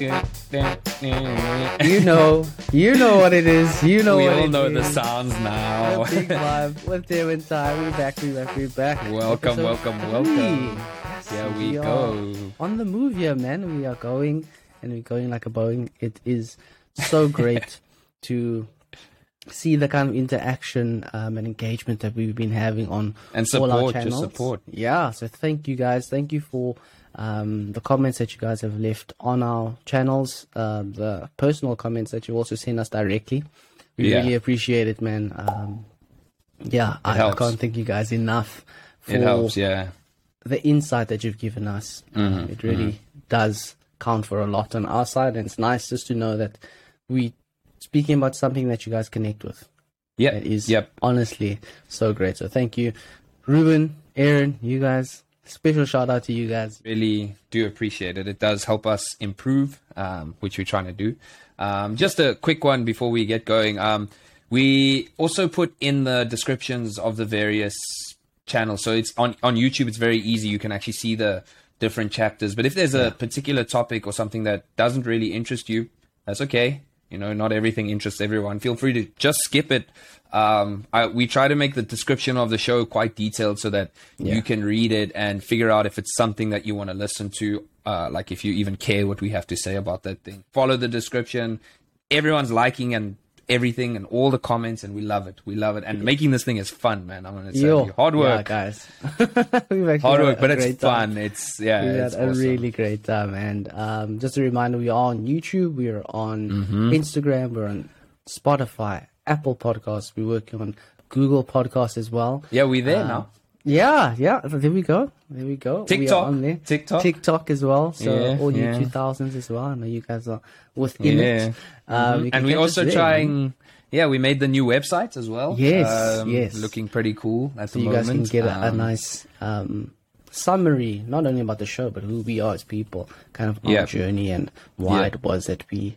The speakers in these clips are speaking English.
You know, you know what it is. You know we what all it know the sounds now. Big vibe with Tim and Ty. We're back, we're back, we're back. Welcome, Episode welcome, three. welcome. Yes, Here we are go. On the move here, man. We are going and we're going like a Boeing. It is so great to see the kind of interaction um, and engagement that we've been having on And all our support, just channels. support. Yeah, so thank you guys. Thank you for um, the comments that you guys have left on our channels, uh, the personal comments that you also send us directly. We Yeah. really appreciate it, man. Um, yeah, I, I can't thank you guys enough for It helps, yeah. the insight that you've given us. Mm-hmm, Um, it really does count for a lot on our side, and it's nice just to know that we speaking about something that you guys connect with. Yeah. It is Yep. honestly so great. So thank you, Ruben, Aaron, you guys. Special shout out to you guys. Really do appreciate it. It does help us improve, um, which we're trying to do. Um, just a quick one before we get going. Um, we also put in the descriptions of the various channels. So it's on, on YouTube, it's very easy. You can actually see the different chapters. But if there's a particular topic or something that doesn't really interest you, that's okay. You know, not everything interests everyone. Feel free to just skip it. Um, I, we try to make the description of the show quite detailed so that you can read it and figure out if it's something that you want to listen to. Uh, like if you even care what we have to say about that thing. Follow the description. Everyone's liking and everything and all the comments, and we love it. We love it. And making this thing is fun, man. I'm gonna say Yo, hard yeah, work, guys. We've hard work, but it's time. fun. It's yeah, We it's had a awesome. really great time, and um, just a reminder: we are on YouTube, we are on Mm-hmm. Instagram, we're on Spotify, Apple Podcasts. We're working on Google Podcasts as well. yeah. we're there Uh, now. Yeah, yeah. There we go. There we go. We TikTok. on there. TikTok. TikTok as well. So Yeah, all you two thousands as well. I know you guys are within Yeah. it. Um, you can and we us also there, trying. Yeah, we made the new website as well. Yes, Um, yes. looking pretty cool at So the you moment. guys can get a, a Um, nice um, summary, not only about the show, but who we are as people, kind of our Yeah. journey and why Yeah. it was that we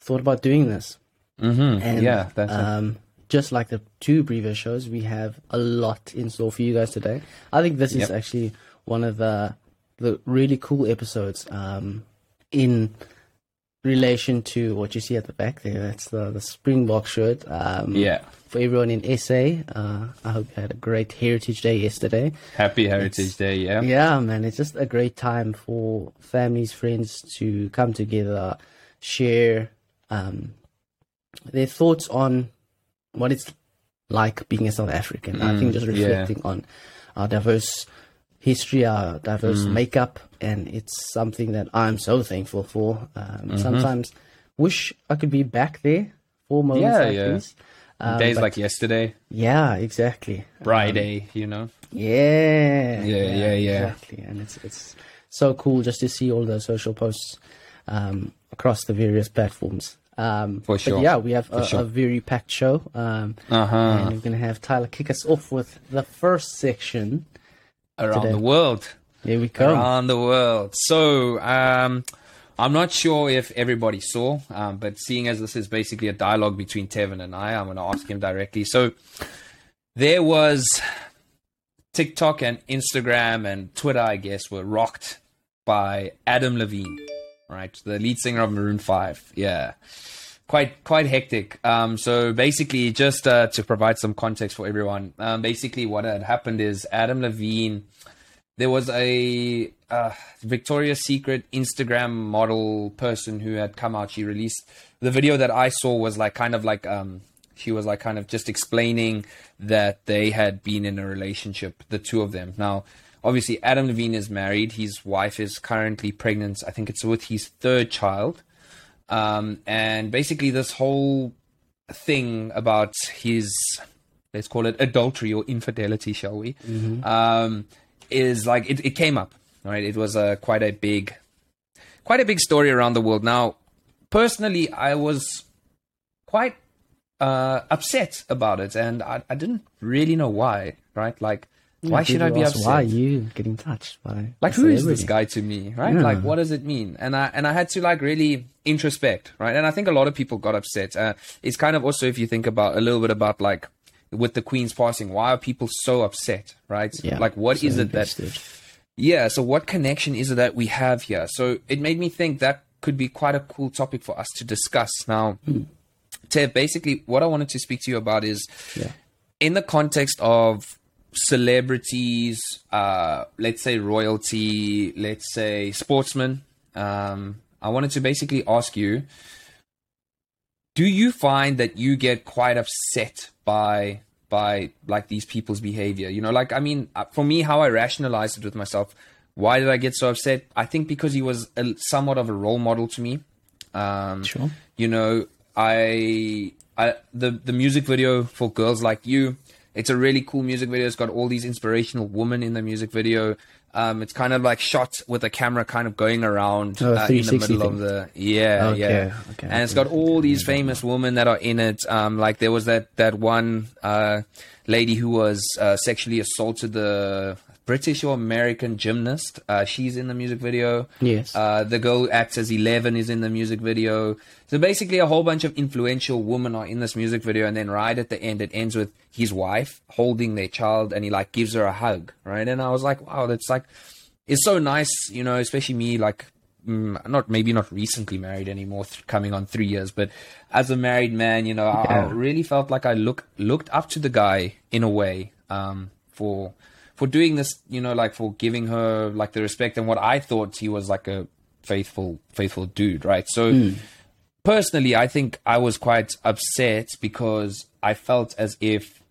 thought about doing this. mhm, And yeah, that's it. um, just like the two previous shows, we have a lot in store for you guys today. I think this is actually one of the the really cool episodes um, in relation to what you see at the back there. That's the the Springbok shirt. Um, Yeah. For everyone in SA, uh, I hope you had a great Heritage Day yesterday. Happy Heritage Day. Yeah. Yeah, man, it's just a great time for families, friends to come together, share um, their thoughts on what it's like being a South African. I think just Mm, yeah. reflecting on our diverse history, our diverse Mm. makeup, and it's something that I'm so thankful for. Um, Mm-hmm. Sometimes wish I could be back there for moments Yeah, like yeah. these. Um, Days but- like yesterday, yeah, exactly. Friday. you know. Yeah, Yeah, yeah, yeah. Exactly, and it's it's so cool just to see all the social posts um, across the various platforms. Um, For but sure. yeah, we have a, sure. a very packed show, um, Uh-huh. and we're gonna have Tyler kick us off with the first section. Around today. the world. Here we go. around the world. So, um, I'm not sure if everybody saw, um, but seeing as this is basically a dialogue between Tevin and I, I'm going to ask him directly. So, there was TikTok and Instagram and Twitter, I guess, were rocked by Adam Levine, right? The lead singer of Maroon 5. Yeah. Quite quite hectic. Um, so basically, just uh, to provide some context for everyone, um, basically what had happened is Adam Levine there was a uh, Victoria's Secret Instagram model person who had come out. She released the video that I saw was like kind of like um she was like kind of just explaining that they had been in a relationship, the two of them. Now, obviously, Adam Levine is married. His wife is currently pregnant. I think it's with his third child. Um, and basically, this whole thing about his let's call it adultery or infidelity, shall we? Um, is like it, it came up, right? It was a quite a big, quite a big story around the world. Now, personally, I was quite uh, upset about it, and I, I didn't really know why, right? Like, why should I be upset? Why are you getting touched by like who is this guy to me right? Yeah. like what does it mean? And i and i had to like really introspect right? And i think a lot of people got upset. Uh, it's kind of also if you think about a little bit about like with the queen's passing why are people so upset right? Yeah, like what so is it that yeah so what connection is it that we have here? So it made me think that could be quite a cool topic for us to discuss. Now, Tev, basically, what I wanted to speak to you about is Yeah. in the context of celebrities, uh, let's say royalty, let's say sportsmen. Um, I wanted to basically ask you do you find that you get quite upset by by like these people's behavior you know like i mean uh, for me how i rationalized it with myself why did i get so upset i think because he was a, somewhat of a role model to me um Sure. you know i i the the music video for girls like you it's a really cool music video. It's got all these inspirational women in the music video. Um it's kind of like shot with a camera kind of going around Oh, uh, in the 360 middle of the yeah Okay, yeah. okay, and it's got all these famous women that are in it. Um, like there was that that one uh, lady who was uh, sexually assaulted the British or American gymnast. Uh, she's in the music video. Yes. Uh, the girl who acts as Eleven is in the music video. So basically, a whole bunch of influential women are in this music video, and then right at the end, it ends with his wife holding their child, and he like gives her a hug, right? And I was like, wow, that's like, it's so nice, you know, especially me, like mm, not maybe not recently married anymore, th- coming on three years, but as a married man, you know, I, I really felt like I look looked up to the guy in a way um, for for doing this, you know, like for giving her like the respect and what I thought he was like a faithful faithful dude, right? So hmm. personally, I think I was quite upset because I felt as if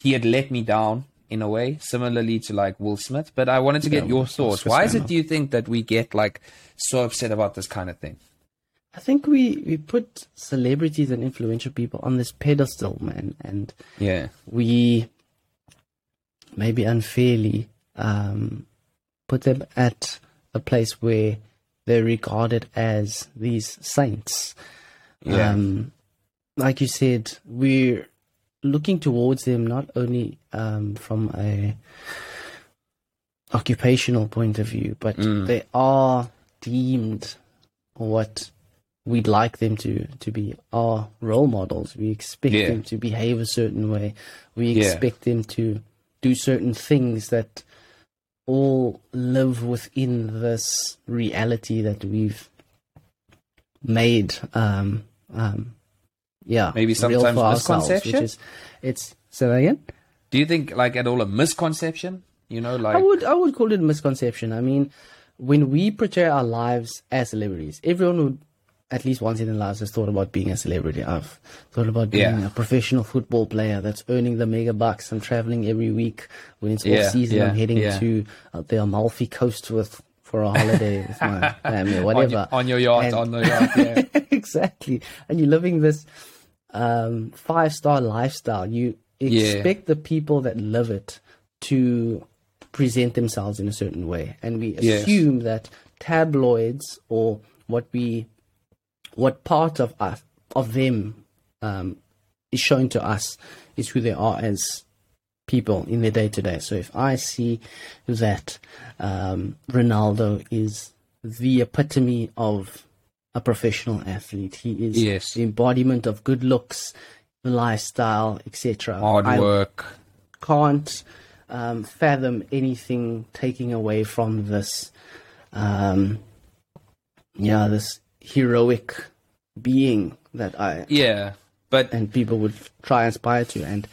he had let me down in a way, similarly to like Will Smith. But I wanted to get Yeah, your thoughts. Why is it, do you think, that we get like so upset about this kind of thing? I think we, we put celebrities and influential people on this pedestal, man, and Yeah. we maybe unfairly um, put them at a place where they're regarded as these saints. Yeah. Um, like you said, we're looking towards them not only um, from a occupational point of view, but Mm. they are deemed what we'd like them to to be our role models. We expect Yeah. them to behave a certain way. We Yeah. expect them to do certain things that all live within this reality that we've made. Um, um, yeah, Maybe real sometimes misconception? Which is, it's that again. Do you think like at all a misconception? You know, like I would I would call it a misconception. I mean, when we portray our lives as celebrities, everyone would at least once in their lives has thought about being a celebrity. I've thought about being Yeah. a professional football player that's earning the mega bucks. I'm traveling every week when it's Yeah, off season. yeah, I'm heading to uh, the Amalfi Coast with for a holiday with my family, or on, whatever. your, on your yacht, And- on the yacht. Yeah. exactly. And you're living this um, five star lifestyle. You expect the people that live it to present themselves in a certain way. And we Yes. assume that tabloids or what we what part of us of them um, is shown to us is who they are as people in their day to day. So if I see that um, Ronaldo is the epitome of a professional athlete, he is Yes. the embodiment of good looks, lifestyle, etc. Hard I work. can't um, fathom anything taking away from this, um, yeah, this heroic being that I Yeah. But and people would try and aspire to. And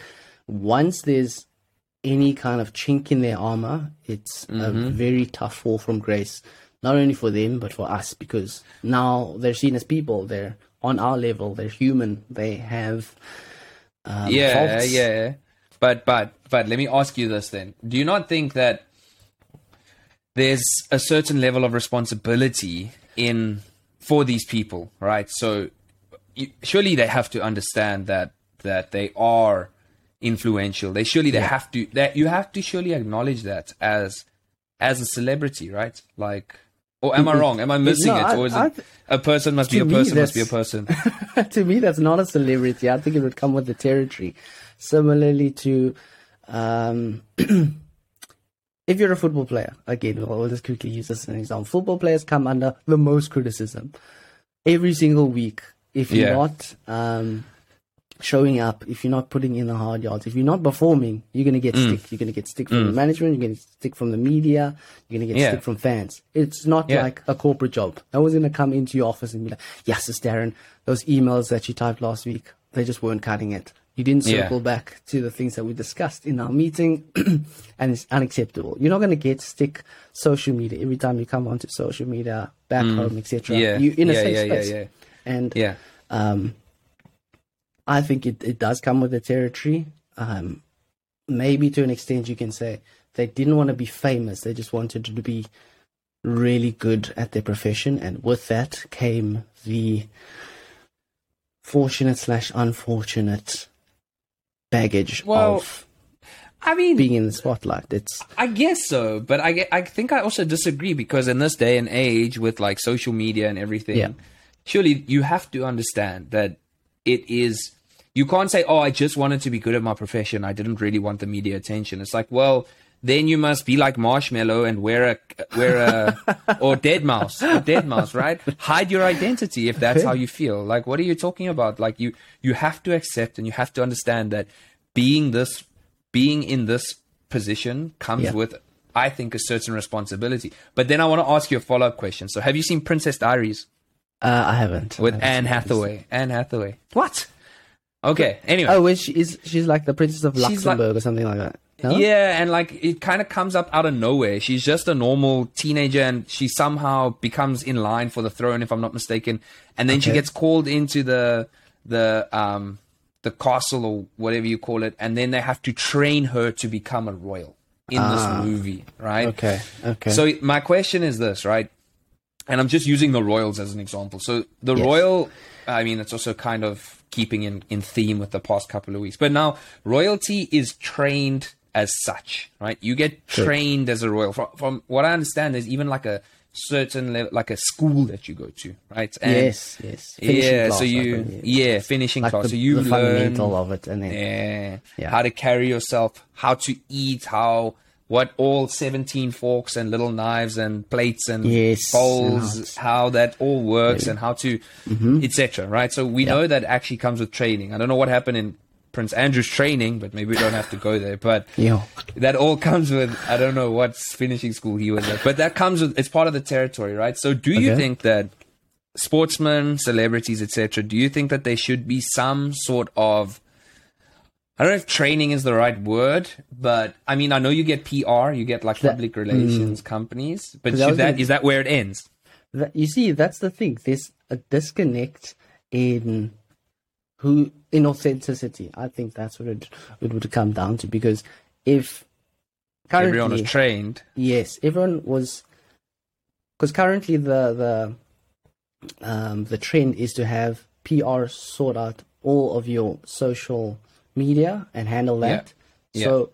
once there's any kind of chink in their armor, it's a Mm-hmm. very tough fall from grace, not only for them but for us, because now they're seen as people. They're on our level. They're human. They have um, yeah, faults. yeah. But but but let me ask you this then: Do you not think that there's a certain level of responsibility in for these people, right? So you, surely they have to understand that that they are influential. They surely they have to that you have to surely acknowledge that as as a celebrity, right? Like. Or am I wrong? Am I missing No, it? Or is I it a person must be a person must be a person? to me, that's not a celebrity. I think it would come with the territory. Similarly to, um, if you're a football player, again, we'll, just quickly use this as an example. Football players come under the most criticism every single week. If you're Yeah. not um, showing up, if you're not putting in the hard yards, if you're not performing, you're going to get Mm. stick. You're going to get stick from the management. You're going to get stick from the media. You're going to get Yeah. stick from fans. It's not Yeah. like a corporate job. No one's going to come into your office and be like, yes, it's Darren. Those emails that you typed last week, they just weren't cutting it. You didn't Yeah. circle back to the things that we discussed in our meeting, and it's unacceptable. You're not going to get stick social media every time you come onto social media, back home, etc. Mm. Yeah. You in a Yeah, safe yeah, yeah, space, yeah. and Yeah. um, I think it, it does come with the territory. Um, maybe to an extent, you can say they didn't want to be famous; they just wanted to be really good at their profession, and with that came the fortunate slash unfortunate baggage Well, of I mean, being in the spotlight. It's I guess so, but I, I think I also disagree because in this day and age with like social media and everything, Yeah. surely you have to understand that it is. You can't say, "Oh, I just wanted to be good at my profession. I didn't really want the media attention." It's like, well, then you must be like Marshmello and wear a wear a or deadmau5, or deadmau5, right? Hide your identity if that's how you feel. Like, what are you talking about? Like, you you have to accept and you have to understand that being this being in this position comes Yeah. with, I think, a certain responsibility. But then I want to ask you a follow up question. So, have you seen Princess Diaries uh, I haven't with I haven't Anne seen this. Hathaway? Anne Hathaway. What? Okay. Anyway. Oh, when she is she's like the princess of She's like- Luxembourg or something like that. No? Yeah, and like it kind of comes up out of nowhere. She's just a normal teenager, and she somehow becomes in line for the throne, if I'm not mistaken. And then she gets called into the the um the castle or whatever you call it, and then they have to train her to become a royal in this movie, right? Okay. Okay. So my question is this, right? And I'm just using the royals as an example. So the Yes. royal, I mean, it's also kind of keeping in, in theme with the past couple of weeks. But now royalty is trained as such, right? You get trained as a royal. From, from what I understand, there's even like a certain level, like a school that you go to, right? And yes, yes. Finishing yeah, class, so you, think, yeah, finishing like class. the, so you learn the learn fundamental of it, and then yeah. Yeah. How to carry yourself, how to eat, how what all 17 forks and little knives and plates and Yes, bowls, and how that all works and how to Mm-hmm. etc. Right? So we know that actually comes with training. I don't know what happened in Prince Andrew's training, but maybe we don't have to go there. But Yeah. that all comes with I don't know what finishing school he was at, but that comes with it's part of the territory, right? So do you Okay. think that sportsmen, celebrities, etc., do you think that there should be some sort of I don't know if training is the right word, but I mean I know you get PR, you get like That- public relations mm. companies, but was that gonna- is that where it ends? That, you see, that's the thing. There's a disconnect in who in authenticity. I think that's what it, it would come down to because if currently, Everyone was trained. yes, everyone was because currently the the um, the trend is to have PR sort out all of your social media and handle that. Yeah. So,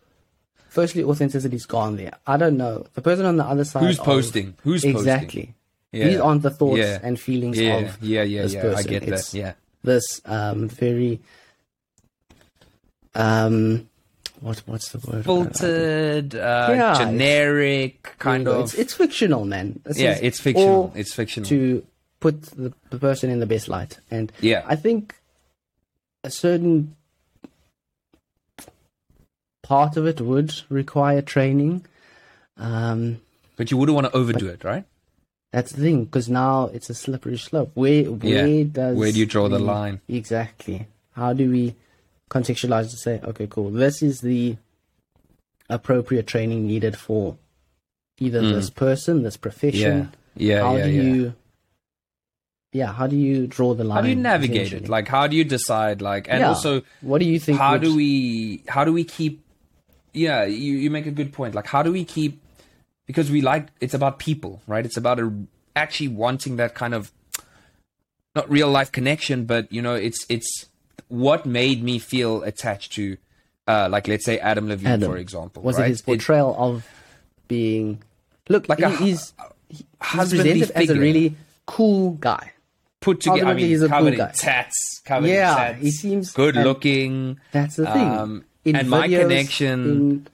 firstly, authenticity is gone there. I don't know the person on the other side. Who's of- posting? Who's posting? exactly? Yeah. These aren't the thoughts Yeah. and feelings Yeah, of yeah, yeah, this yeah. I get It's that. Yeah. This um, very um, what what's the word? filtered, uh, Yeah, it's- generic kind of. It's, it's fictional, man. This yeah, it's fictional. It's fictional. to put the, the person in the best light, and yeah, I think a certain part of it would require training. Um, but you wouldn't want to overdo it, right? That's the thing, because now it's a slippery slope. Where where Yeah. does Where do you draw the line? Exactly. How do we contextualize to say, okay, cool, this is the appropriate training needed for either hmm. this person, this Yeah, profession. yeah, how yeah. do yeah. you yeah, how do you draw the line? how do you navigate it? Like, how do you decide? Like, and Yeah. also, what do you think how would- do we how do we keep yeah you, you make a good point like how do we keep because we like it's about people right it's about a, actually wanting that kind of not real life connection but you know it's it's what made me feel attached to uh like let's say adam levine Adam. for example was right? it his portrayal of being look Like he, a he's he's presented as a really cool guy. put together I mean he's a covered cool in guy. tats covered Yeah, in tats he seems- good looking That's the thing. Um, In and my connection in-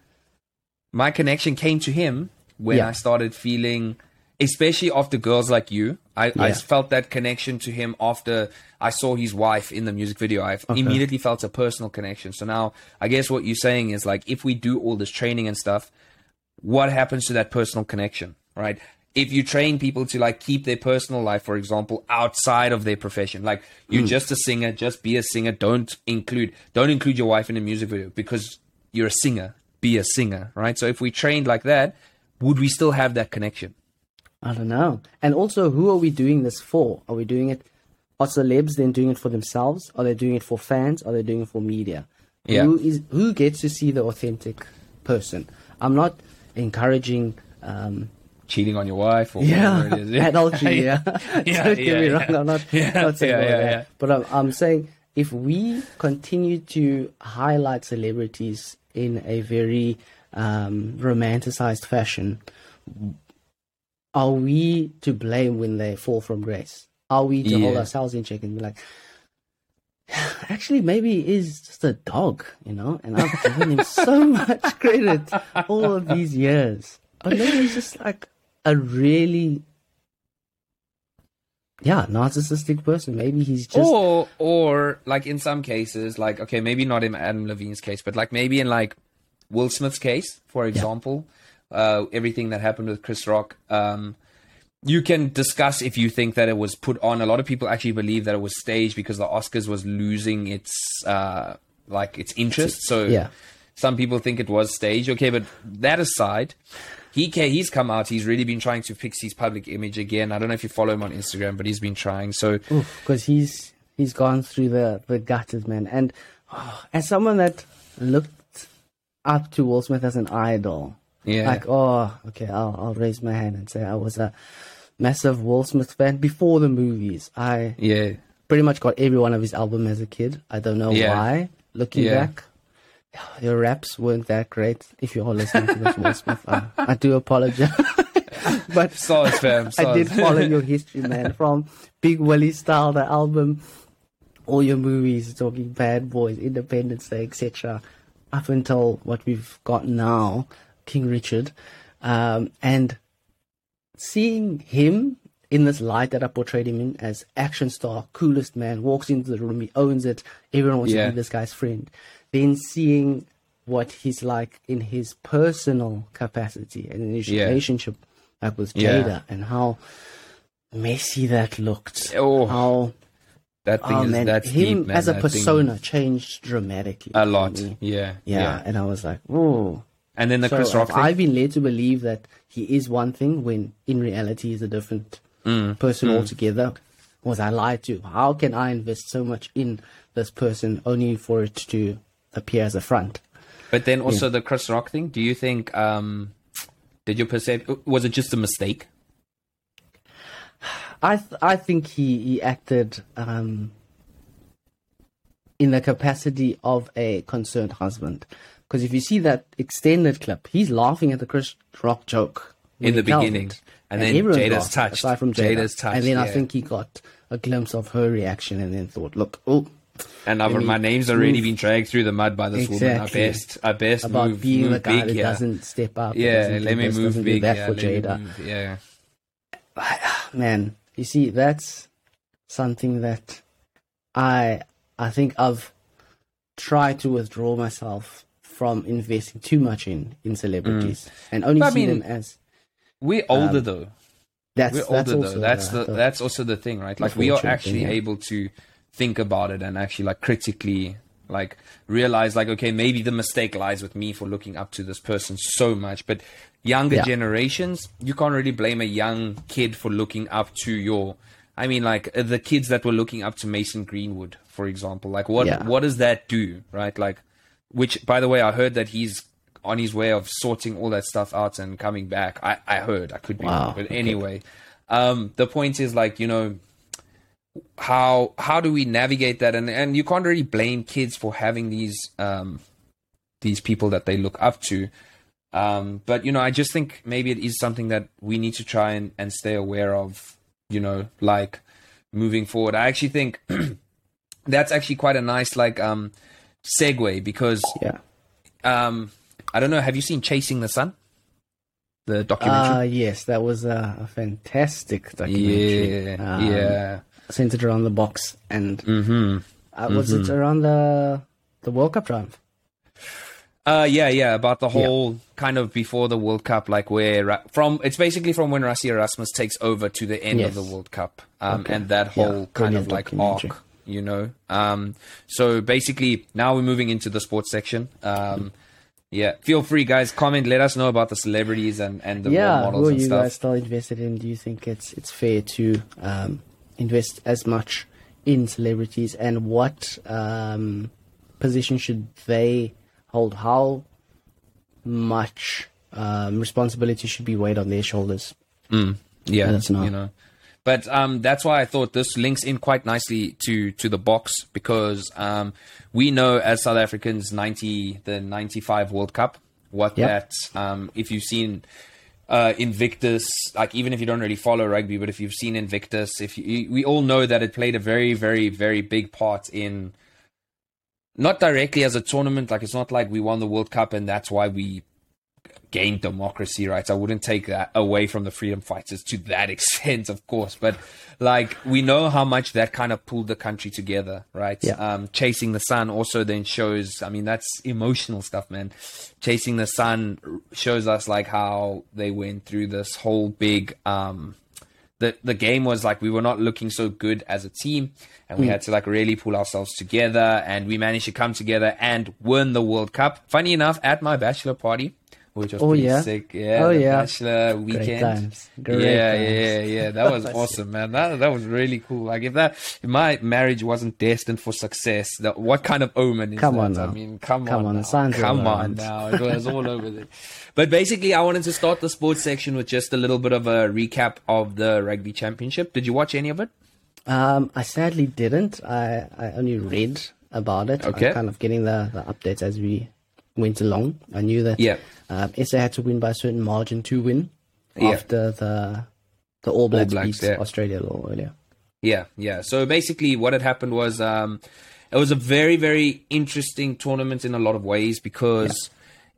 my connection came to him when Yeah. I started feeling especially after girls like you. I, I felt that connection to him after I saw his wife in the music video. I immediately felt a personal connection. So now I guess what you're saying is like if we do all this training and stuff, what happens to that personal connection, right? If you train people to like keep their personal life, for example, outside of their profession, like you're mm. just a singer, just be a singer. Don't include don't include your wife in a music video because you're a singer. Be a singer, right? So if we trained like that, would we still have that connection? I don't know. And also, who are we doing this for? Are we doing it? Are celebs then doing it for themselves? Are they doing it for fans? Are they doing it for media? Yeah. Who is who gets to see the authentic person? I'm not encouraging. Um, Cheating on your wife or yeah, whatever it is. adultery. Yeah, Yeah, don't get me wrong. I'm not, Yeah, not saying yeah, all yeah, that. yeah. But I'm, I'm saying if we continue to highlight celebrities in a very um, romanticized fashion, are we to blame when they fall from grace? Are we to hold ourselves in check and be like, actually, maybe he is just a dog, you know? And I've given him so much credit all of these years. But maybe he's just like a really, yeah, narcissistic person. Maybe he's just. or or like in some cases, like okay, maybe not in Adam Levine's case, but like maybe in like Will Smith's case, for example, uh, everything that happened with Chris Rock. Um, you can discuss if you think that it was put on. A lot of people actually believe that it was staged because the Oscars was losing its uh, like its interest. So Yeah. some people think it was staged. Okay, but that aside, he ca- he's come out. He's really been trying to fix his public image again. I don't know if you follow him on Instagram, but he's been trying. So because he's he's gone through the the gutters, man. And oh, as someone that looked up to Will Smith as an idol, yeah, like oh, okay, I'll I'll raise my hand and say I was a massive Will Smith fan before the movies. I yeah, pretty much got every one of his album as a kid. I don't know Yeah. why. Looking Yeah. back. Your raps weren't that great. If you're all listening to this, Will Smith, I, I do apologize. but SARS fam. I did follow your history, man. From Big Willie style, the album, all your movies, talking Bad Boys, Independence Day, etc., up until what we've got now, King Richard, um, and seeing him in this light that I portrayed him in as action star, coolest man, walks into the room, he owns it. Everyone wants Yeah. to be this guy's friend. Then seeing what he's like in his personal capacity and in his Yeah. relationship, like with Yeah. Jada, and how messy that looked. Oh, How that thing oh is man, that's him deep, man. as a That thing- persona changed dramatically a lot. me. Yeah, Yeah, and I was like, oh. And then the So Chris Rock thing. I've been led to believe that he is one thing when in reality he's a different Mm, person altogether. Was I lied to? How can I invest so much in this person only for it to appear as a front? But then also the Chris Rock thing. Do you think um did you perceive was it just a mistake? I th- I think he he acted um, in the capacity of a concerned husband. Because if you see that extended clip, he's laughing at the Chris Rock joke In the beginning. it. And then Jada's laughing, touched. Aside from Jada. Jada's touched, And then I think he got a glimpse of her reaction, and then thought, "Look, oh, And I've, my name's already move. been dragged through the mud by this woman. I best I best about move, being move the guy big that doesn't step up. yeah, let me move big. that yeah, for Jada. yeah. man you see that's something that i i think i've tried to withdraw myself from investing too much in in celebrities mm. and only But I see mean, them as We're older um, though. that's We're that's older though. That's the- that's also the thing, right? Like we are actually yeah. able to think about it and actually like critically like realize like okay maybe the mistake lies with me for looking up to this person so much but younger Yeah. generations you can't really blame a young kid for looking up to your i mean like uh, the kids that were looking up to mason greenwood for example like what Yeah. what does that do right like which by the way i heard that he's on his way of sorting all that stuff out and coming back i i heard i could be Wow, wrong but okay. anyway um the point is like you know how how do we navigate that and and you can't really blame kids for having these um these people that they look up to um but you know i just think maybe it is something that we need to try and, and stay aware of you know like moving forward i actually think that's actually quite a nice like um segue because yeah um i don't know have you seen chasing the sun the documentary? Uh, yes, that was a, a fantastic documentary. yeah, Um, yeah. Centered around the Boks and Mm-hmm. uh, was it around the the World Cup triumph? Uh, yeah, yeah, about the whole kind of before the World Cup, like where from it's basically from when Rassie Erasmus takes over to the end of the World Cup, um, Okay. and that Yeah, whole kind of like arc, you know. Um, so basically, now we're moving into the sports section. Um, yeah, feel free, guys, comment, let us know about the celebrities and and the role yeah, models who are and you stuff. guys still invested in? Do you think it's it's fair to um, invest as much in celebrities, and what um, position should they hold? How much um, responsibility should be weighed on their shoulders? Mm, yeah, That's not- you know. But um, that's why I thought this links in quite nicely to to the Boks because um, we know as South Africans, ninety the ninety five World Cup, what Yep. that um, if you've seen uh, Invictus, like even if you don't really follow rugby, but if you've seen Invictus, if you, we all know that it played a very, very, very big part in not directly as a tournament. Like it's not like we won the World Cup and that's why we gained democracy rights. I wouldn't take that away from the freedom fighters to that extent, of course. But like we know how much that kind of pulled the country together, right? Yeah. Um, Chasing the Sun also then shows. I mean, that's emotional stuff, man. Chasing the Sun shows us like how they went through this whole big. Um, the the game was like we were not looking so good as a team, and we had to like really pull ourselves together, and we managed to come together and win the World Cup. Funny enough, at my bachelor party, which was Oh, pretty yeah? sick. Yeah, Oh, yeah. bachelor weekend. times. Great yeah, times. yeah, yeah. That was awesome, man. That that was really cool. Like if that if my marriage wasn't destined for success, that what kind of omen is Come that? on I mean, come, on. Come on, on, now. come on now. It was all over there. But basically, I wanted to start the sports section with just a little bit of a recap of the rugby championship. Did you watch any of it? Um, I sadly didn't. I, I only read about it. Okay. I'm kind of getting the, the updates as we went along. I knew that Yeah. um, SA had to win by a certain margin to win Yeah. after the the All Blacks, Blacks, beat yeah. Australia a little earlier. Yeah, yeah. So basically, what had happened was um, it was a very, very interesting tournament in a lot of ways because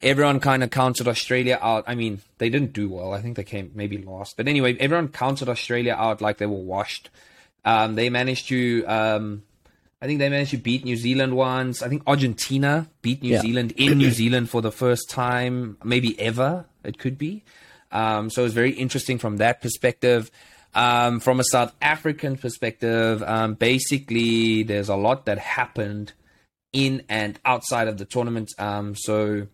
everyone kind of counted Australia out. I mean, they didn't do well. I think they came maybe last, but anyway, everyone counted Australia out like they were washed. Um, they managed to. Um, I think they managed to beat New Zealand once. I think Argentina beat New Yeah. Zealand in New Zealand for the first time, maybe ever. It could be. Um, so it was very interesting from that perspective. Um, from a South African perspective, um, basically, there's a lot that happened in and outside of the tournament. Um, so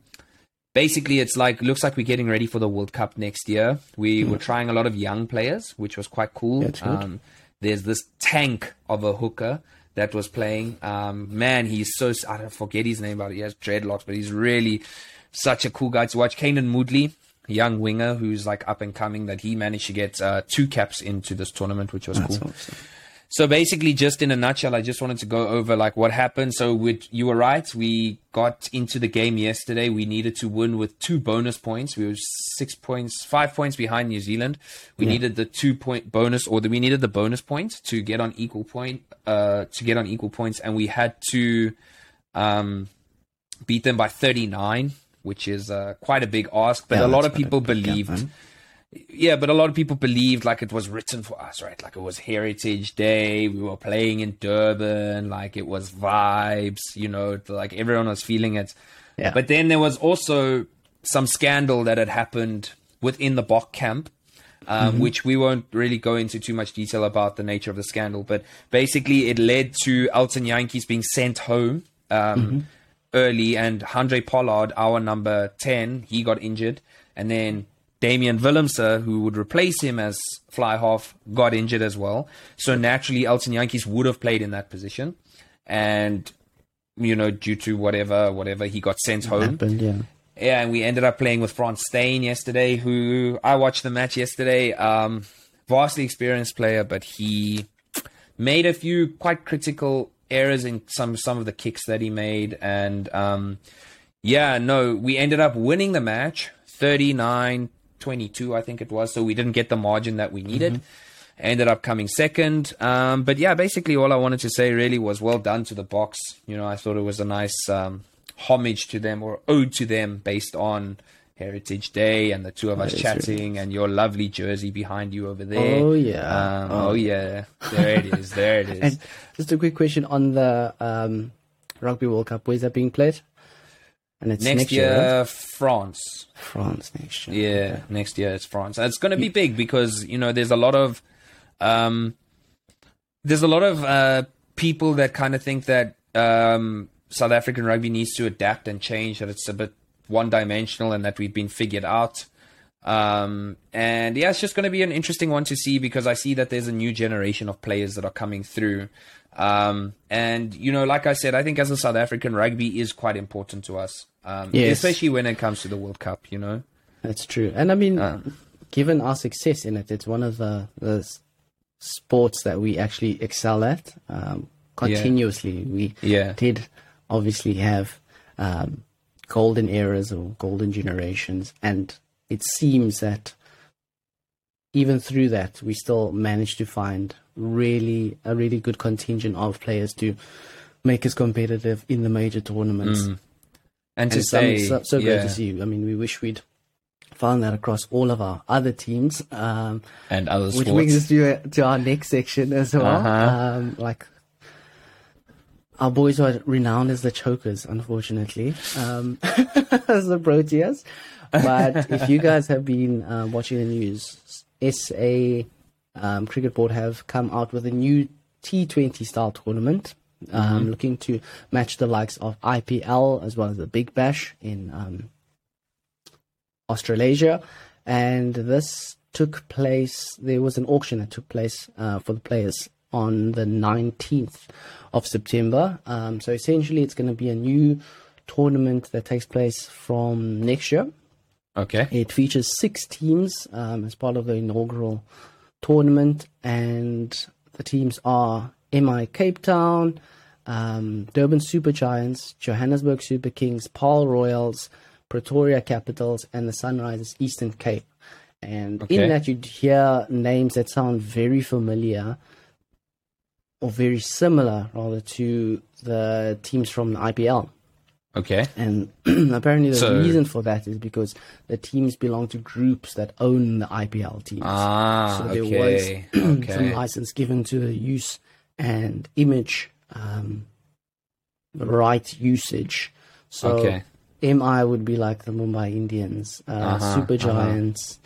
basically, it's like looks like we're getting ready for the World Cup next year. We were trying a lot of young players, which was quite cool. Um, there's this tank of a hooker that was playing. Um, man, he's so I don't forget his name, but he has dreadlocks, but he's really such a cool guy to watch. Kanan Moodley, young winger who's like up and coming, that he managed to get uh, two caps into this tournament, which was That's cool. awesome. So basically, just in a nutshell, I just wanted to go over like what happened. So with, you were right. We got into the game yesterday. We needed to win with two bonus points. We were six points, five points behind New Zealand. We needed the two point bonus, or the, we needed the bonus point to get on equal point, uh, to get on equal points, and we had to um, beat them by thirty nine, which is uh, quite a big ask. But Yeah, a lot of people believed. Yeah, but a lot of people believed like it was written for us, right? Like it was Heritage Day, we were playing in Durban, like it was vibes, you know, like everyone was feeling it. Yeah. But then there was also some scandal that had happened within the Bok camp, um, which we won't really go into too much detail about the nature of the scandal. But basically, it led to Elton Jantjies being sent home um, early, and Andre Pollard, our number 10, he got injured. And then Damian Willemse, who would replace him as fly half, got injured as well. So naturally, Elton Jantjies would have played in that position. And, you know, due to whatever, whatever, he got sent home. Happened, yeah. Yeah, and we ended up playing with Frans Steyn yesterday, who I watched the match yesterday. Um, vastly experienced player, but he made a few quite critical errors in some some of the kicks that he made, and um, yeah, no, we ended up winning the match 39-22, I think it was. So we didn't get the margin that we needed. Ended up coming second. Um, but yeah, basically all I wanted to say really was well done to the Boks. You know, I thought it was a nice um, homage to them or ode to them based on Heritage Day and the two of us is chatting and your lovely jersey behind you over there. Oh, yeah. Um, Oh. oh. yeah. There it is. There it is. Just a quick question on the um, Rugby World Cup. Where's that being played? And it's next, next, year, right? France. France next year. Yeah, next year it's France. It's going to be big because you know there's a lot of um, there's a lot of uh, people that kind of think that um, South African rugby needs to adapt and change. That it's a bit one dimensional and that we've been figured out. Um, and yeah, it's just going to be an interesting one to see because I see that there's a new generation of players that are coming through. Um, and you know, like I said, I think as a South African, rugby is quite important to us, um, Yes. especially when it comes to the World Cup. You know. That's true. And I mean, Uh. given our success in it, it's one of the, the sports that we actually excel at um, continuously. We Yeah. did obviously have um, golden eras or golden generations, and it seems that even through that, we still managed to find really a really good contingent of players to make us competitive in the major tournaments. Mm. And to And so, say, so, so yeah, great to see. You. I mean, we wish we'd found that across all of our other teams, um, and other which sports. brings us to, to our next section as well. Uh-huh. Um, like our boys are renowned as the chokers, unfortunately, um, as the Proteas. But if you guys have been uh, watching the news, SA um, Cricket Board have come out with a new T20 style tournament, um, looking to match the likes of IPL as well as the Big Bash in um, Australasia. And this took place, there was an auction that took place uh, for the players on the 19th of September. Um, so essentially, it's going to be a new tournament that takes place from next year. Okay. It features six teams um, as part of the inaugural tournament, and the teams are MI Cape Town, um, Durban Super Giants, Johannesburg Super Kings, Paarl Royals, Pretoria Capitals, and the Sunrisers Eastern Cape. And Okay. in that, you'd hear names that sound very familiar or very similar, rather, to the teams from the IPL. Okay. And apparently, the So- reason for that is because the teams belong to groups that own the IPL teams. Ah, so there okay. was some license given to the use and image um, right usage. So Okay. MI would be like the Mumbai Indians, uh, Uh-huh, Super uh-huh. Giants,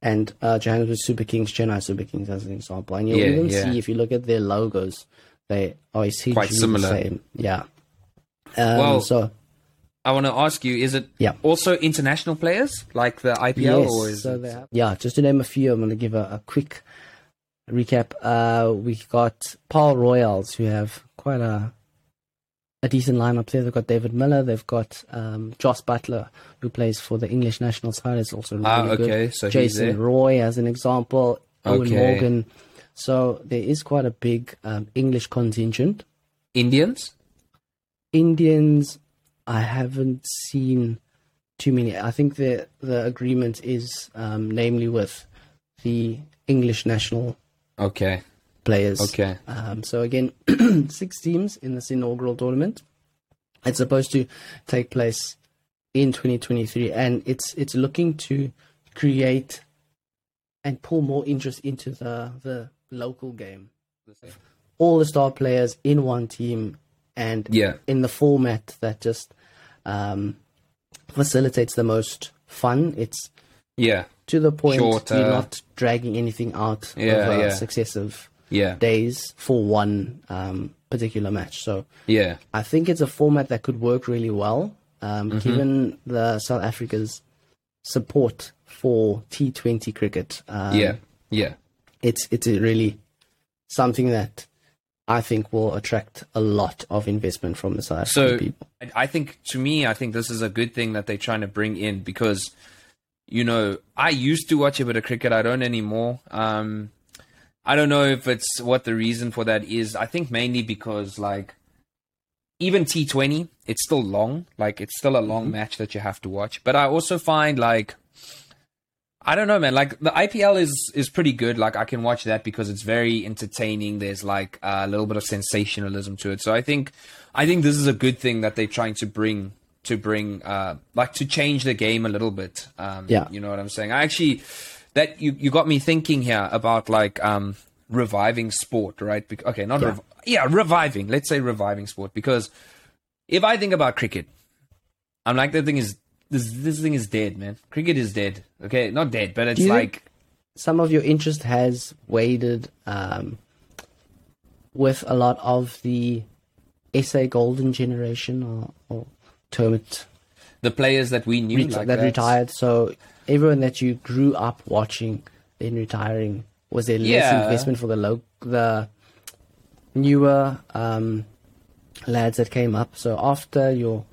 and uh, Johannesburg Super Kings, Chennai Super Kings as an example. And you'll Yeah, even yeah. see if you look at their logos, they are essentially Quite similar. the same. Yeah. Um, Well, so I want to ask you: Is it Yeah. also international players like the IPL, Yes, or is so it? yeah, just to name a few, I'm going to give a, a quick recap. Uh, we got Paarl Royals, who have quite a a decent lineup there. They've got David Miller, they've got um, Jos Buttler, who plays for the English national side. It's also really Ah, good. okay. So he's Jason. Roy, as an example, Owen Okay. Morgan. So there is quite a big um, English contingent. Indians. Indians, I haven't seen too many. I think the the agreement is um, namely with the English national Okay. players. Okay. Um, so again, six teams in this inaugural tournament. It's supposed to take place in 2023, and it's it's looking to create and pull more interest into the the local game. All the star players in one team, and Yeah. in the format that just um, facilitates the most fun. It's Yeah. to the point Shorter. you're not dragging anything out Yeah, over yeah. successive Yeah. days for one um, particular match. So Yeah. I think it's a format that could work really well, um, Mm-hmm. given the South Africa's support for T20 cricket. Um, Yeah. Yeah. it's it's really something that I think will attract a lot of investment from the side. So people. I- I think to me, I think this is a good thing that they're trying to bring in because, you know, I used to watch a bit of cricket. I don't anymore. Um, I don't know if it's what the reason for that is. I think mainly because like even T20, it's still long. Like it's still a long match that you have to watch. But I also find like I don't know, man. Like the IPL is is pretty good. Like I can watch that because it's very entertaining. There's like a little bit of sensationalism to it. So I think I think this is a good thing that they're trying to bring to bring uh like to change the game a little bit. Um, Yeah. you know what I'm saying. I actually that you you got me thinking here about like um reviving sport, right? Bec- okay, not Yeah. rev- yeah, reviving. Let's say reviving sport because if I think about cricket, I'm like the thing is this this thing is dead, man. Cricket is dead. Okay, not dead, but it's like Some of your interest has waded um, with a lot of the SA Golden generation, or, or term it the players that we knew ret- like that that. retired. So everyone that you grew up watching, then retiring, was there less Yeah. investment for the low, the newer um, lads that came up? So after your